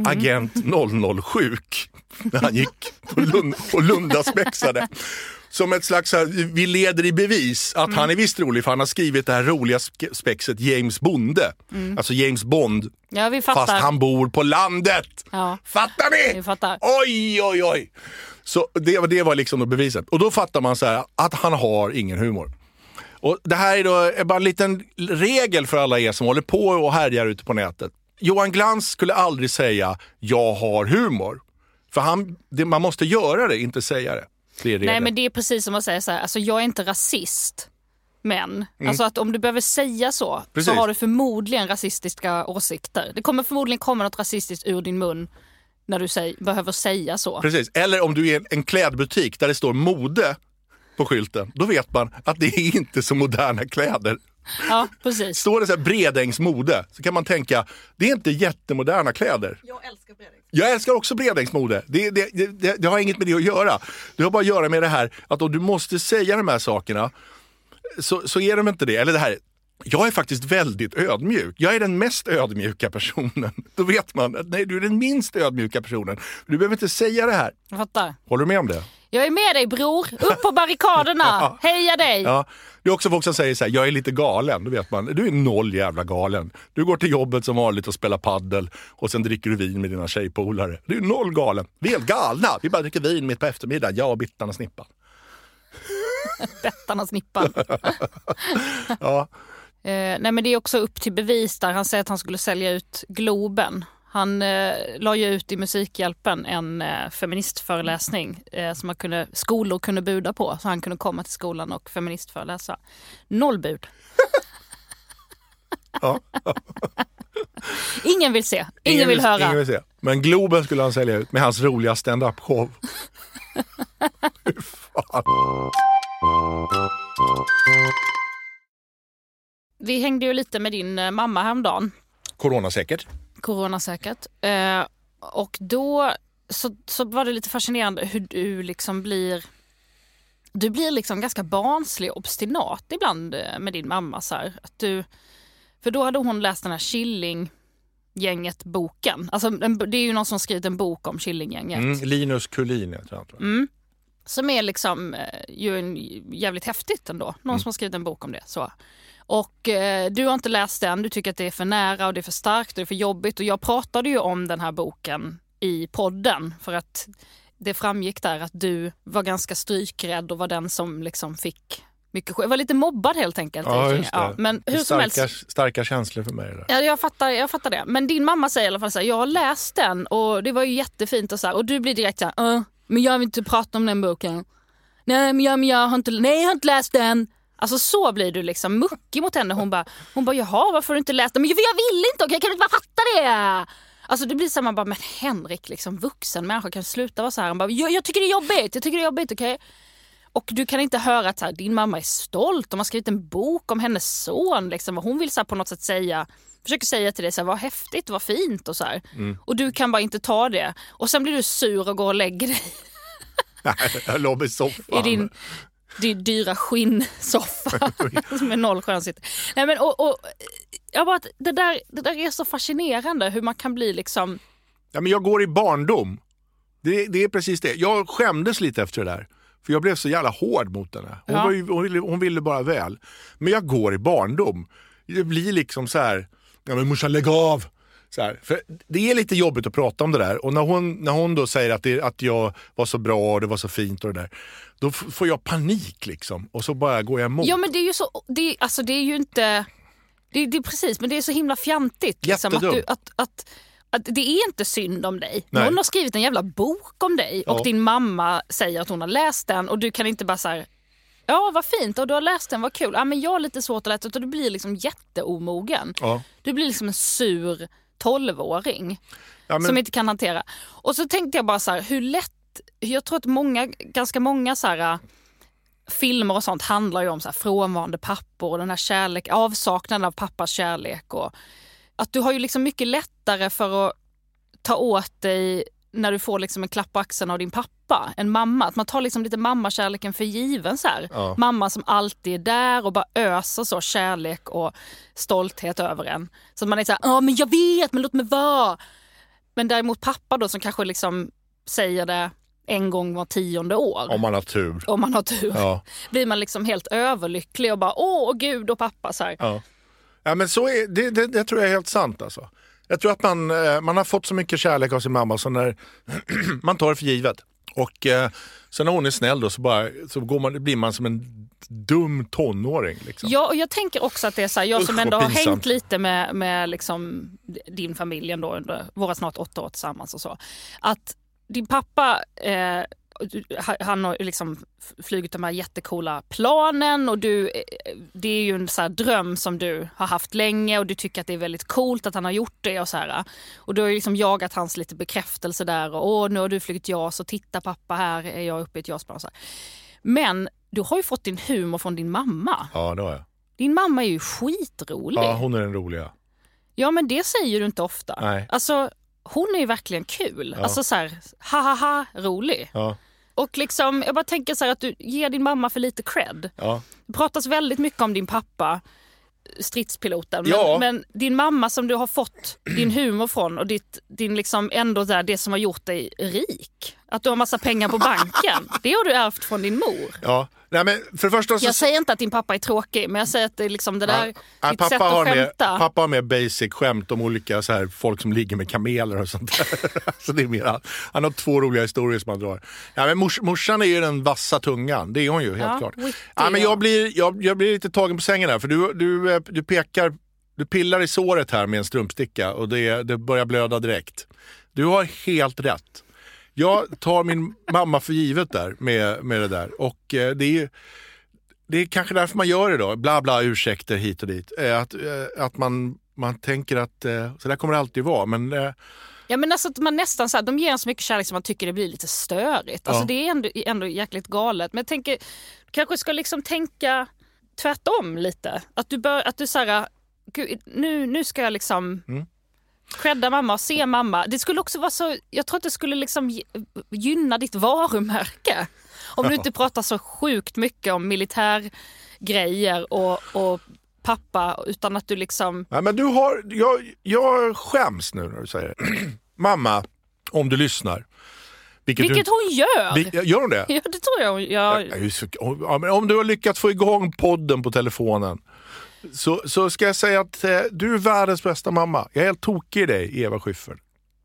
agent 007-sjuk, när han gick Lund och lundaspexade. Som ett slags, här, vi leder i bevis att han är visst rolig för han har skrivit det här roliga spexet James Bonde. Alltså James Bond, Ja, vi fattar. fast han bor på landet. Ja. Fattar ni? Vi fattar. Oj, oj, oj. Så det, var- det var liksom beviset. Och då fattar man så här att han har ingen humor. Och Det här är då bara en liten regel för alla er som håller på och härjar ute på nätet. Johan Glans skulle aldrig säga jag har humor. För han, det, man måste göra det, inte säga det. Det är regeln. Nej men det är precis som att säga så här, alltså jag är inte rasist. Men, alltså att om du behöver säga så, Mm. Precis. så har du förmodligen rasistiska åsikter. Det kommer förmodligen komma något rasistiskt ur din mun när du säg, behöver säga så. Precis. Eller om du är i en, en klädbutik där det står mode på skylten. Då vet man att det är inte så moderna kläder. Ja, precis. Står det så här Bredängs mode så kan man tänka, det är inte jättemoderna kläder. Jag älskar Bredäng. Jag älskar också Bredängsmode. Det, det, det, det, det har inget med det att göra. Det har bara att göra med det här att om du måste säga de här sakerna så, så är de inte det. Eller det här, jag är faktiskt väldigt ödmjuk. Jag är den mest ödmjuka personen. Då vet man att nej, du är den minst ödmjuka personen. Du behöver inte säga det här. Jag fattar. Håller du med om det? Jag är med dig bror, upp på barrikaderna, heja dig! Ja. Det är också folk som säger så här, jag är lite galen. Då vet man, du är noll jävla galen. Du går till jobbet som vanligt och spelar paddel och sen dricker du vin med dina tjejpolare. Du är noll galen. Vi är helt galna. Vi bara dricker vin mitt på eftermiddagen, jag och Bittan och Snippan. Bettan och snippan. Ja. Eh, nej men det är också upp till bevis där. Han säger att han skulle sälja ut Globen. Han eh, la ju ut i Musikhjälpen en eh, feministföreläsning eh, som man kunde, skolor kunde buda på. Så han kunde komma till skolan och feministföreläsa. Noll bud. Ja. Ingen vill se, ingen, vill höra. Ingen vill se. Men Globen skulle han sälja ut med hans roliga stand-up show. Fy fan. Vi hängde ju lite med din eh, mamma häromdagen. Coronasäkert. Coronasäkert. Eh, och då så, så var det lite fascinerande hur du liksom blir du blir liksom ganska barnslig och obstinat ibland eh, med din mamma. Så här, att du, för då hade hon läst den här Killinggänget-boken. Alltså, en- det är ju någon som skrivit en bok om Killinggänget. Mm, Linus Kullin heter han. Tror jag. Som är liksom eh, ju en, jävligt häftigt ändå. Någon som har skrivit en bok om det. Så. Och eh, du har inte läst den, du tycker att det är för nära och det är för starkt och det är för jobbigt. Och jag pratade ju om den här boken i podden för att det framgick där att du var ganska strykrädd och var den som liksom fick mycket skit. Jag var lite mobbad helt enkelt. Ja, just det. men Det är hur som helst. starka, starka känslor för mig. det Där. Ja, jag fattar, jag fattar det. Men din mamma säger i alla fall så här, jag har läst den och det var ju jättefint och så här, och du blir direkt så här, "Äh, men jag vill inte prata om den boken. Nej, men jag, men jag har inte, nej, jag har inte läst den. Alltså så blir du liksom muckig mot henne. Hon bara, hon bara jaha varför har du inte läst den? Men jag, jag vill inte, okej kan du inte bara fatta det? Alltså det blir så här, man bara, men Henrik, liksom vuxen människa kan sluta vara så här. Han bara, jag, jag tycker det är jobbigt, jag tycker det är jobbigt, okej? Och du kan inte höra att så här, din mamma är stolt, de har skrivit en bok om hennes son. Liksom, och hon vill så här, på något sätt säga, försöker säga till dig så här, vad häftigt, vad fint och så här. Och du kan bara inte ta det. Och sen blir du sur och går och lägger dig Jag låg i soffan. i din, din dyra skinnsoffa med noll skönsitt. Nej, men, och, och, jag bara, det, där, det där är så fascinerande hur man kan bli liksom... Ja, men jag går i barndom. Det, det är precis det. Jag skämdes lite efter det där. För jag blev så jävla hård mot henne. Hon, Ja. ju, hon, ville, hon ville bara väl. Men jag går i barndom. Det blir liksom så här, ja men morsan lägg av. Så här. För det är lite jobbigt att prata om det där. Och när hon, när hon då säger att, det, att jag var så bra och det var så fint och det där. Då får jag panik liksom. Och så bara går jag emot. Ja men det är ju så, det, alltså det är ju inte... Det, det är precis, men det är så himla fjantigt. Liksom, att, du, att, att, att det är inte synd om dig. Nej. Någon har skrivit en jävla bok om dig och Ja. din mamma säger att hon har läst den och du kan inte bara så här, Ja vad fint och du har läst den, vad kul. Ja, men jag har lite svårt att läsa utan du blir liksom jätteomogen. Ja. Du blir liksom en sur tolvåring Ja, men, som inte kan hantera. Och så tänkte jag bara så här, hur lätt, jag tror att många, ganska många så här, filmer och sånt handlar ju om så här, frånvarande pappor och den här kärlek, avsaknaden av pappas kärlek. Och att du har ju liksom mycket lättare för att ta åt dig när du får liksom en klapp på axeln av din pappa än mamma. Att man tar liksom lite mammakärleken för given. Så. Ja. Mamma som alltid är där och bara öser så kärlek och stolthet över en. Så att man är så här, ja men jag vet men låt mig vara. Men däremot pappa då som kanske liksom säger det en gång var tionde år. om man har tur. Om man har tur. Ja. Blir man liksom helt överlycklig och bara åh gud och pappa så här. Ja. Ja, men så är, det, det, det tror jag är helt sant. Alltså. Jag tror att man, eh, man har fått så mycket kärlek av sin mamma så när man tar det för givet. Och eh, sen när hon är snäll då så, bara, så går man, blir man som en dum tonåring. Liksom. Ja, och jag tänker också att det är så här, jag Usch, som ändå har pinsamt. hängt lite med, med liksom din familj ändå under våra snart åtta år tillsammans och så. Att din pappa, eh, han har liksom flugit de här jättekola planen och du, eh, det är ju en så dröm som du har haft länge och du tycker att det är väldigt coolt att han har gjort det och så här. Och du har liksom jagat hans lite bekräftelse där och åh nu har du flugit JAS och titta pappa här är jag uppe i ett JAS-plan. Men du har ju fått din humor från din mamma. Ja, det har jag. Din mamma är ju skitrolig. Ja, Ja, hon är den roliga. men det säger du inte ofta. Nej. Alltså, hon är ju verkligen kul. Ja. Alltså så här, ha ha ha rolig. Ja, Och liksom, jag bara tänker så att du ger din mamma för lite cred. ja. Det pratas väldigt mycket om din pappa, stridspiloten. Men, Ja. men din mamma som du har fått din humor från och ditt, din liksom ändå där, det som har gjort dig rik. Att du har massa pengar på banken. Det har du ärvt från din mor. Ja. Nej, men för första så... Jag säger inte att din pappa är tråkig, men jag säger att det är liksom det där, Ja, ditt sätt pappa, har att med, skämta. pappa har med basic skämt om olika så här, folk som ligger med kameler och sånt där. så det är mer, han, har två roliga historier som han drar. Ja, men mors, morsan är ju den vassa tungan, det är hon ju helt Ja, klart. witty, Ja, men ja. jag, blir, jag, jag blir lite tagen på sängen här för du, du, eh, du pekar, du pillar i såret här med en strumpsticka och det, det börjar blöda direkt. Du har helt rätt. Jag tar min mamma för givet där med, med det där och eh, det är det är kanske därför man gör det då, bla bla ursäkter hit och dit. Eh, Att, eh, att man, man tänker att så där kommer det alltid vara. Men Ja, men alltså att man nästan så här, de ger en så mycket kärlek som man tycker det blir lite störigt. Alltså Ja. Det är ändå, ändå jäkligt galet. Men jag tänker, kanske ska liksom tänka tvärtom lite. Att du, bör, att du så här, gud, nu, nu ska jag liksom Mm. Credda mamma och se mamma. Det skulle också vara så, jag tror att det skulle liksom gy- gynna ditt varumärke. Om du inte pratar så sjukt mycket om militärgrejer och, och pappa utan att du liksom nej, men du har, jag, jag skäms nu när du säger det. Mamma, om du lyssnar. Vilket, Vilket du, hon gör! vi- Gör hon det? Ja, det tror jag hon gör. Ja, om du har lyckats få igång podden på telefonen så, så ska jag säga att eh, du är världens bästa mamma. Jag är helt tokig i dig, Eva Schyffert.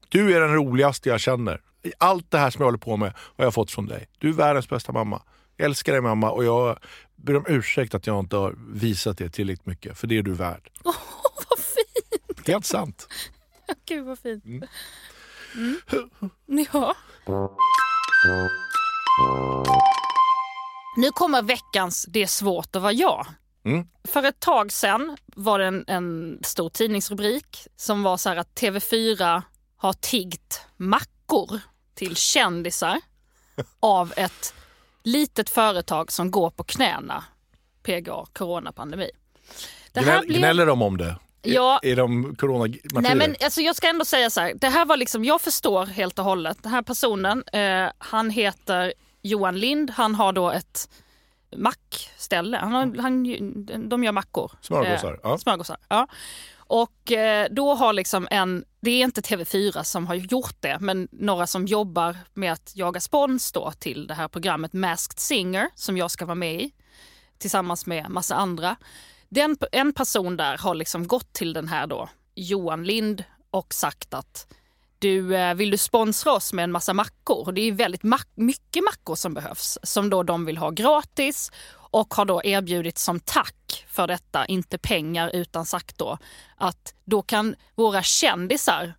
Du är den roligaste jag känner. Allt det här som jag håller på med har jag fått från dig. Du är världens bästa mamma. Jag älskar dig mamma och jag ber om ursäkt att jag inte har visat det tillräckligt mycket. För det är du värd. Åh, vad fint! Helt sant. Gud vad fint. Mm. Ja. Nu kommer veckans Det är svårt att vara jag. Mm. För ett tag sedan var det en, en stor tidningsrubrik som var så här att TV4 har tiggt mackor till kändisar av ett litet företag som går på knäna. PGA, coronapandemi. Det Gnäll, blev- Gnäller de om det? Ja, Är de coronamartyrer? Nej men alltså jag ska ändå säga så här, det här var liksom, jag förstår helt och hållet. Den här personen, eh, han heter Johan Lind, han har då ett mackställe. Han har, han, de gör mackor. Smörgåsar, ja. Smörgåsar, ja. Och eh, då har liksom en, det är inte TV4 som har gjort det, men några som jobbar med att jaga spons då till det här programmet Masked Singer som jag ska vara med i tillsammans med massa andra. Den, en person där har liksom gått till den här då, Johan Lind och sagt att du, eh, vill du sponsra oss med en massa mackor? Och det är väldigt mack, mycket mackor som behövs som då de vill ha gratis och har då erbjudit som tack för detta, inte pengar utan sagt då att då kan våra kändisar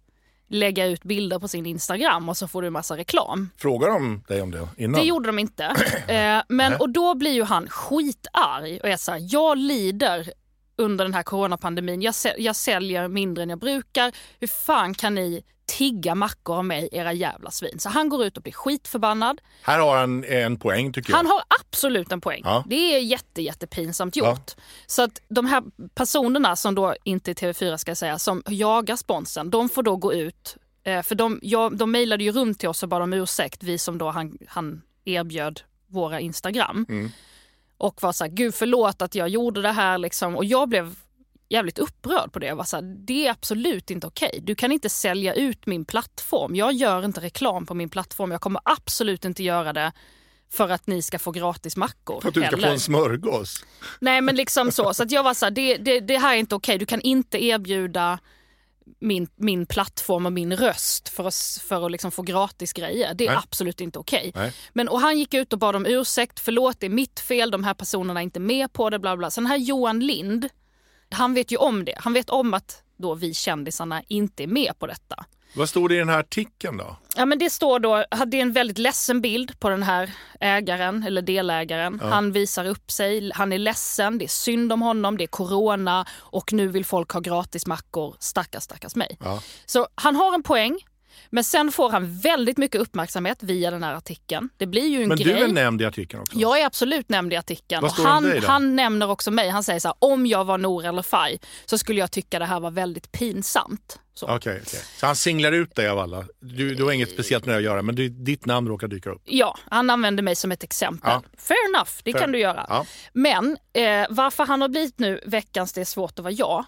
lägga ut bilder på sin Instagram och så får du massa reklam. Frågar de dig om det innan? Det gjorde de inte. Eh, men, och då blir ju han skitarg och är så här, jag lider under den här coronapandemin. Jag, jag säljer mindre än jag brukar. Hur fan kan ni tigga mackor av mig, era jävla svin? Så han går ut och blir skitförbannad. Här har han en poäng tycker jag. Han har absolut en poäng. Ja. Det är jätte, jättepinsamt gjort. Så att de här personerna som då inte är TV4 ska jag säga, som jagar sponsen, de får då gå ut. Eh, för de, ja, de mejlade ju runt till oss och bad om ursäkt, vi som då han, han erbjöd våra Instagram. Mm. Och var så här, gud förlåt att jag gjorde det här liksom. Och jag blev jävligt upprörd på det. Jag var så här, det är absolut inte okej. Du kan inte sälja ut min plattform. Jag gör inte reklam på min plattform. Jag kommer absolut inte göra det för att ni ska få gratis mackor. För att du ska få heller. en smörgås. Nej men liksom så. Så att jag var så här, det, det, det här är inte okej. Du kan inte erbjuda min, min plattform och min röst för att, för att liksom få gratis grejer. Det är Nej. absolut inte okej. Men, och han gick ut och bad om ursäkt. Förlåt, det är mitt fel. De här personerna är inte med på det. Bla bla. Så den här Johan Lind, han vet ju om det. Han vet om att då vi kändisarna inte är med på detta. Vad stod det i den här artikeln då? Ja, men det står då, det är en väldigt ledsen bild på den här ägaren eller delägaren. Han visar upp sig, han är ledsen, det är synd om honom, det är corona och nu vill folk ha gratis mackor. Stackars, stackars mig. Ja. Så han har en poäng. Men sen får han väldigt mycket uppmärksamhet via den här artikeln. Det blir ju en Men grej. du är nämnd i artikeln också? Jag är absolut nämnd i artikeln. Han, dig han nämner också mig. Han säger så här, om jag var Nour eller Faj så skulle jag tycka det här var väldigt pinsamt. Så. Okej, okej. Så han singlar ut dig av alla? Du, du har inget speciellt med det att göra, men du, ditt namn råkar dyka upp? Ja, han använder mig som ett exempel. Ja. Fair enough, det Fair. kan du göra. Ja. Men eh, varför han har blivit nu veckans Det är svårt att vara jag,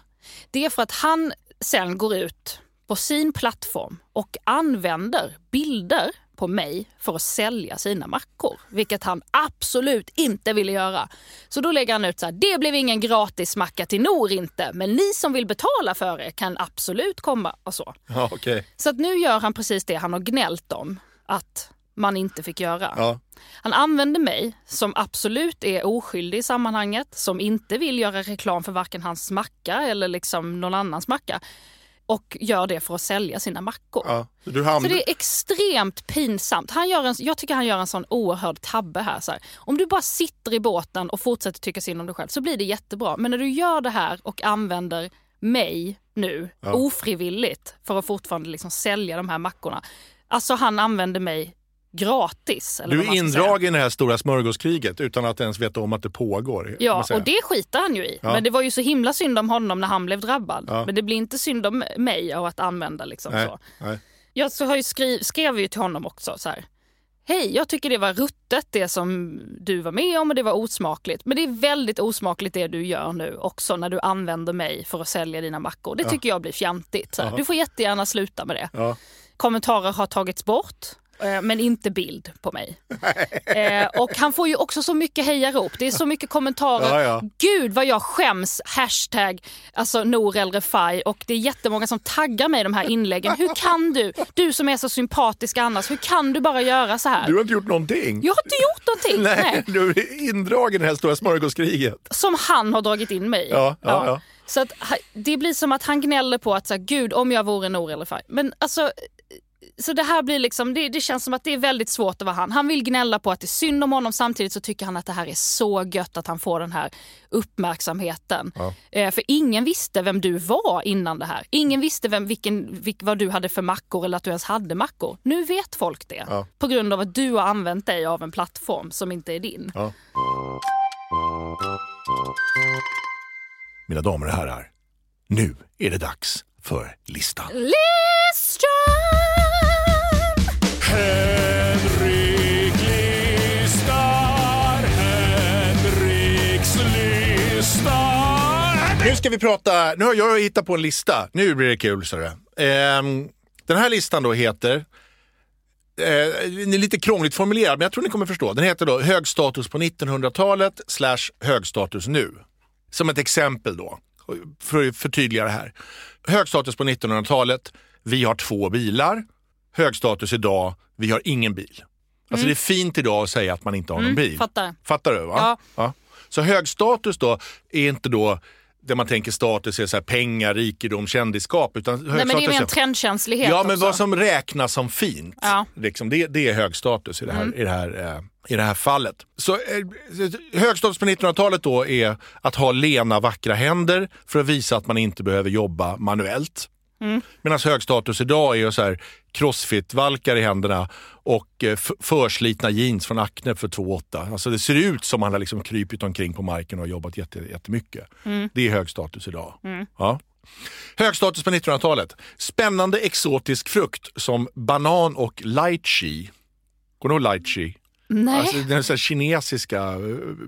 det är för att han sen går ut på sin plattform och använder bilder på mig för att sälja sina mackor. Vilket han absolut inte ville göra. Så då lägger han ut så här, det blev ingen gratis macka till Nor inte, men ni som vill betala för det kan absolut komma och så. Ja, okej. Så att nu gör han precis det han har gnällt om att man inte fick göra. Ja. Han använder mig, som absolut är oskyldig i sammanhanget, som inte vill göra reklam för varken hans macka eller liksom någon annans macka. Och gör det för att sälja sina mackor. Ja. Så det är extremt pinsamt. Han gör en, jag tycker han gör en sån oerhörd tabbe här. Så här. Om du bara sitter i båten och fortsätter tycka synd om dig själv så blir det jättebra. Men när du gör det här och använder mig nu ofrivilligt för att fortfarande liksom sälja de här mackorna. Alltså han använder mig gratis. Eller Du är indragen i det här stora smörgåskriget utan att ens veta om att det pågår. Ja, och det skiter han ju i. Ja. Men det var ju så himla synd om honom när han blev drabbad. Ja. Men det blir inte synd om mig av att använda liksom Nej, så. nej. Jag så har ju skri- skrev ju till honom också så här. Hej, jag tycker det var ruttet det som du var med om och det var osmakligt. Men det är väldigt osmakligt det du gör nu också när du använder mig för att sälja dina mackor. Det tycker jag blir fjantigt. Du får jättegärna sluta med det. Ja. Kommentarer har tagits bort. Eh, Men inte bild på mig. Eh, och han får ju också så mycket hejarop. Det är så mycket kommentarer. Ja, ja. Gud vad jag skäms. Hashtag alltså Nour El Refai. Och det är jättemånga som taggar mig i de här inläggen. Hur kan du? Du som är så sympatisk annars. Hur kan du bara göra så här? Du har inte gjort någonting. Jag har inte gjort någonting. Nej, Nej. du är indragen i det här stora smörgåskriget. Som han har dragit in mig i. Ja, ja, ja. Så att, det blir som att han gnäller på att så här, gud om jag vore Nour El Refai. Men alltså så det här blir liksom, det, det känns som att det är väldigt svårt att vara han. Han vill gnälla på att det är synd om honom samtidigt så tycker han att det här är så gött att han får den här uppmärksamheten. Eh, för ingen visste vem du var innan det här. Ingen visste vem, vilken, vilk, vad du hade för mackor eller att du ens hade mackor. Nu vet folk det. Ja. På grund av att du har använt dig av en plattform som inte är din. Ja. Mina damer och herrar, nu är det dags för listan. Listan! Henrik listar, Henriks listar. Nu ska vi prata, nu har jag hittat på en lista. Nu blir det kul. Så ehm, den här listan då heter, eh, den är lite krångligt formulerad men jag tror ni kommer förstå. Den heter då hög status på 1900-talet slash hög status nu. Som ett exempel då, för att förtydliga det här. Hög status på 1900-talet, vi har två bilar. Hög status idag, vi har ingen bil. Alltså det är fint idag att säga att man inte har någon bil. fattar. Fattar du? Va? Ja. Så hög status då är inte då det man tänker status är så här pengar, rikedom, kändisskap. Utan Nej, men det är mer en trendkänslighet Ja, men också. vad som räknas som fint. Ja. Mm. Liksom, det, det är hög status i det här, i det här, eh, i det här fallet. Så eh, hög status på 1900-talet då är att ha lena, vackra händer för att visa att man inte behöver jobba manuellt. Mm. Medan hög status idag är så här crossfit-valkar i händerna och eh, förslitna jeans från Acne för 2,8. Alltså det ser ut som man har liksom krypit omkring på marken och jobbat jätte, jättemycket. Det är hög status idag. Ja. Hög status på 1900-talet. Spännande exotisk frukt som banan och lychee. Kommer du ihåg lychee? Nej. Alltså, det är så kinesiska eh,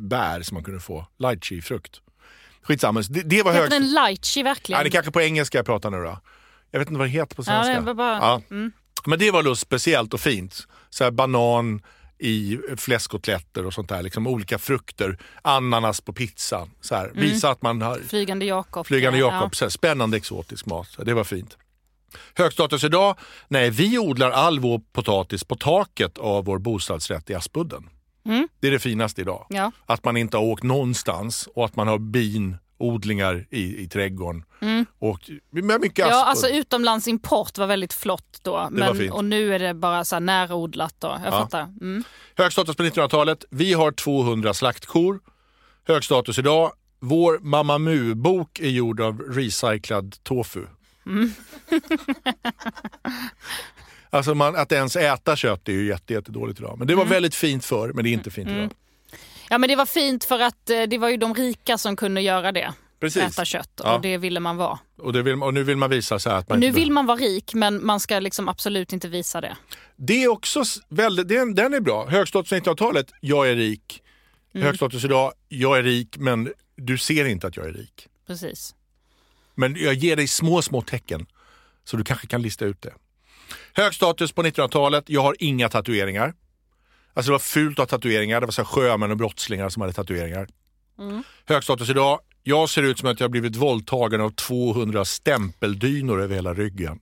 bär som man kunde få. Lychee-frukt. Skitsamma. Det, det var hög Heter den lychee verkligen? Ja, det är kanske på engelska jag pratar nu då. Jag vet inte vad det heter på Ja, svenska. det var bara- mm. Ja. Men det var då speciellt och fint. Så här banan i fläskkotletter och sånt där. Liksom olika frukter. Ananas på pizzan. Så här. Visa att man har Flygande Jakob. flygande Mm. Ja. Jakob. Här, Spännande exotisk mat. Det var fint. Högstatus idag? Nej, vi odlar all vår potatis på taket av vår bostadsrätt i Aspudden. Det är det finaste idag. Mm. Ja. Att man inte har åkt någonstans och att man har binodlingar i, i trädgården. Och med mycket Mm. Ja, alltså utomlandsimport var väldigt flott då. Men, och nu är det bara så här närodlat då. Jag Ja. fattar. Mm. Hög status på 1900-talet. Vi har 200 slaktkor. Hög status idag. Vår Mamma Mu-bok är gjord av recyclad tofu. Mm. alltså man, att ens äta kött är ju jätte, jättedåligt idag. Men det var Mm. väldigt fint förr, men det är inte fint idag. Ja men det var fint för att eh, det var ju de rika som kunde göra det. Precis. Äta kött Ja. och det ville man vara. Och, vill, och nu vill man visa så att man Och nu vill man vara rik men man ska liksom absolut inte visa det. Det är också väldigt, den, den är bra. Högstatus 1900-talet, jag är rik. Mm. Högstatus idag, jag är rik men du ser inte att jag är rik. Precis. Men jag ger dig små, små tecken så du kanske kan lista ut det. Hög status på 1900-talet. Jag har inga tatueringar. Alltså det var fult att ha tatueringar. Det var så sjömän och brottslingar som hade tatueringar. Hög status idag. Jag ser ut som att jag blivit våldtagen av 200 stämpeldynor över hela ryggen.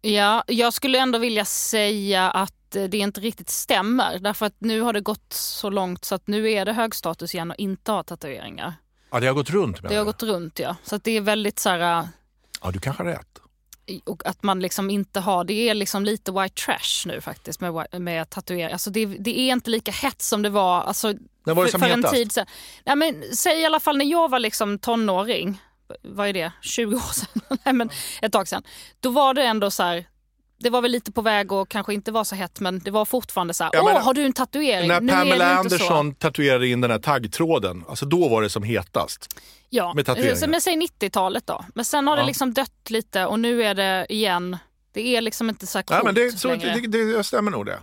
Ja, jag skulle ändå vilja säga att eh, det inte riktigt stämmer. Därför att nu har det gått så långt så att nu är det hög status igen att inte ha tatueringar. Ja, det har gått runt med Det har gått runt ja. Så att det är väldigt så här, eh, Ja, du kanske har rätt. Och att man liksom inte har, det är liksom lite white trash nu faktiskt med, med tatueringar. Alltså det, det är inte lika hett som det var, alltså, När var det för, som för en hetast? tid sedan. Nej, men, säg i alla fall när jag var liksom tonåring, vad är det, 20 år sedan? Nej, men ett tag sedan. Då var det ändå så här, det var väl lite på väg och kanske inte var så hett men det var fortfarande så här, Ja, åh har du en tatuering? När nu Pamela det. Anderson tatuerade in den här taggtråden, alltså då var det som hetast. Ja, med tatueringar. så- men säg 90-talet då. Men sen har Ja. det liksom dött lite och nu är det igen, det är liksom inte så här coolt men det, så, längre. det, det stämmer nog det.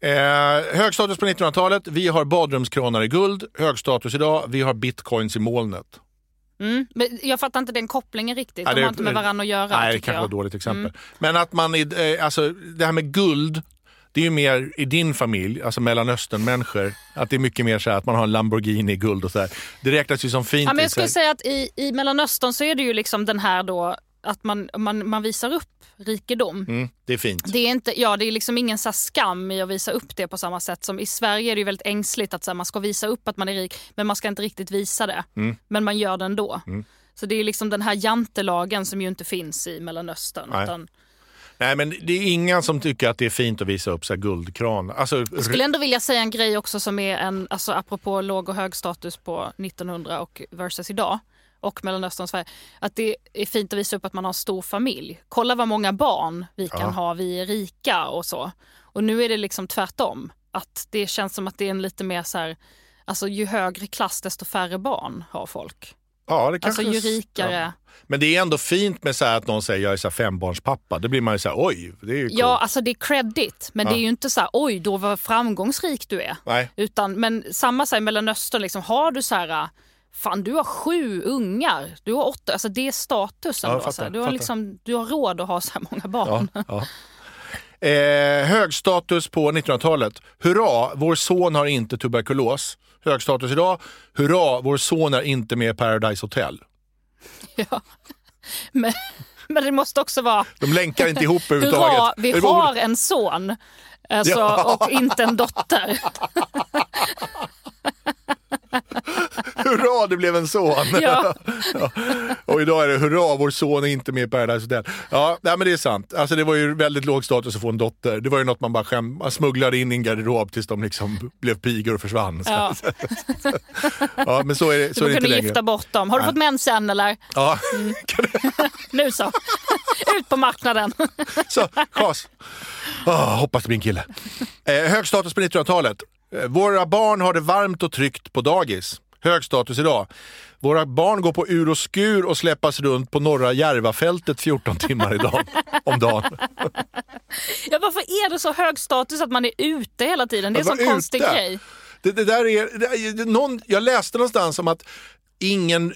Eh, hög status på 1900-talet. Vi har badrumskranar i guld. Hög status idag. Vi har bitcoins i molnet. Mm. Men jag fattar inte den kopplingen riktigt. Ja, De det- har inte med varandra att göra. Nej, det kanske var ett dåligt exempel. Mm. Men att man, eh, alltså det här med guld, det är ju mer i din familj, alltså Mellanöstern-människor, att det är mycket mer så här att man har en Lamborghini i guld och så här. Det räknas ju som fint. Ja, men jag skulle säga att i, i Mellanöstern så är det ju liksom den här då att man, man, man visar upp rikedom. Mm, det är fint. Det är, inte, ja, det är liksom ingen så skam i att visa upp det på samma sätt som i Sverige är det ju väldigt ängsligt att så här, man ska visa upp att man är rik men man ska inte riktigt visa det. Mm. Men man gör det ändå. Så det är liksom den här jantelagen som ju inte finns i Mellanöstern. Nej. Utan, Nej, men det är ingen som tycker att det är fint att visa upp så guldkran. Alltså, jag skulle ändå vilja säga en grej också som är en, alltså apropå låg och hög status på 1900 och versus idag och Mellanöstern och Sverige, att det är fint att visa upp att man har stor familj. Kolla vad många barn vi kan Ja. ha, vi är rika och så. Och nu är det liksom tvärtom. Att det känns som att det är en lite mer så här, alltså ju högre klass desto färre barn har folk. ja, det kanske, Alltså ju rikare. Ja. Men det är ändå fint med så här att någon säger jag är så fembarnspappa. Då blir man ju så här, oj, det är ju coolt. Ja, alltså det är credit, men Ja. det är ju inte så här, oj då vad framgångsrik du är. Nej. Utan, men samma så här, Mellanöstern, liksom, har du så här, fan du har sju ungar, du har åtta, alltså det är statusen. Ja, då, fattar, så här. Du, har fattar. liksom, du har råd att ha så här många barn. Ja, ja. Eh, hög status på 1900-talet. Hurra, vår son har inte tuberkulos. Hög status idag. Hurra, vår son är inte med i Paradise Hotel. Ja. Men, men det måste också vara, De länkar inte ihop överhuvudtaget. hurra, vi har en son. Alltså, Ja. Och inte en dotter. Hurra, det blev en son! Ja. Ja. Och idag är det hurra, vår son är inte med i Paradise Hotel. Ja, nej, men det är sant. Alltså, det var ju väldigt låg status att få en dotter. Det var ju något man bara skäm, man smugglade in i en garderob tills de liksom blev pigor och försvann. Så- Ja. Ja, men så är det, så är Du det inte längre. gifta bort dem. Har du fått mens än eller? Ja. Nu så. Ut på marknaden. Så, chas. Oh, hoppas det blir en kille. Eh, hög status på 1900-talet. Eh, våra barn har det varmt och tryggt på dagis. Hög status idag. Våra barn går på ur och skur och släppas runt på norra Järvafältet 14 timmar idag, om dagen. Ja, varför är det så hög status att man är ute hela tiden? Det är en sån konstig ute. grej. Det, det där är, det, är- någon, jag läste någonstans om att ingen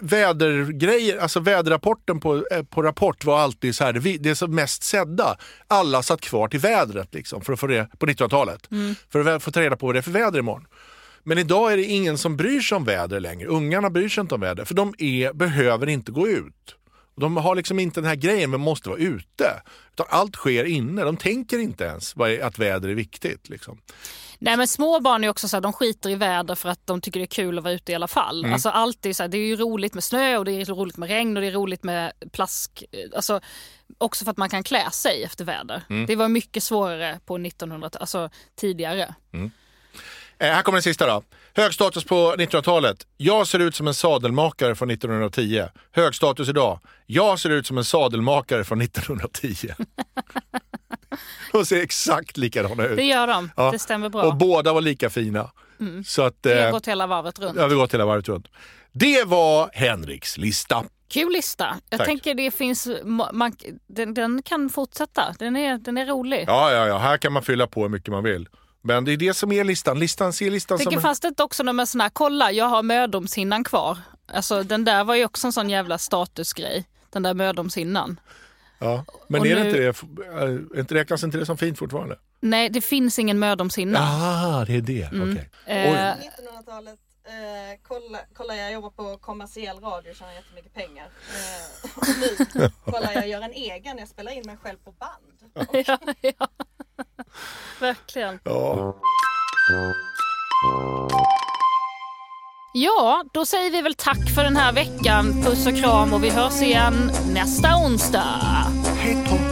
vädergrejer, alltså väderrapporten på, eh, på Rapport var alltid så här, det, det som mest sedda. Alla satt kvar till vädret liksom, för att få det, på 1900-talet. För att få ta reda på vad det är för väder imorgon. Men idag är det ingen som bryr sig om väder längre. Ungarna bryr sig inte om väder, för de är, behöver inte gå ut. De har liksom inte den här grejen, men måste vara ute. Utan allt sker inne. De tänker inte ens är- att väder är viktigt. Liksom. Nej men små barn är också så här, de skiter i väder för att de tycker det är kul att vara ute i alla fall. Mm. Alltså alltid så här, det är ju roligt med snö och det är roligt med regn och det är roligt med plask. Alltså, också för att man kan klä sig efter väder. Mm. Det var mycket svårare på 1900 alltså tidigare. Eh, här kommer den sista då. Hög status på 1900-talet. Jag ser ut som en sadelmakare från 1910. Hög status idag. Jag ser ut som en sadelmakare från 1910. De ser exakt likadana ut. Det gör de, Ja. det stämmer bra. Och båda var lika fina. Så att, Vi har eh, gått hela varvet runt. ja, vi har gått hela varvet runt. Det var Henriks lista. Kul lista. Jag Tack. tänker det finns, man, den, den kan fortsätta. Den är, den är rolig. Ja, ja, ja, här kan man fylla på hur mycket man vill. Men det är det som är listan. Listan ser listan Tänker, som... fanns det också någon med sån här, kolla jag har mödomshinnan kvar. Alltså den där var ju också en sån jävla statusgrej. Den där mödomshinnan. Ja. Men Och är det nu- inte det, inte räknas inte det som fint fortfarande? Nej, det finns ingen mödomshinna. Ah, det är det. Okej. Eh, 1900-talet, eh, kolla, kolla jag jobbar på kommersiell radio och tjänar jättemycket pengar. Eh, och nu kollar jag gör en egen, jag spelar in mig själv på band. ja, ja. Verkligen. Ja. Ja, då säger vi väl tack för den här veckan. Puss och kram och vi hörs igen nästa onsdag. Hej då.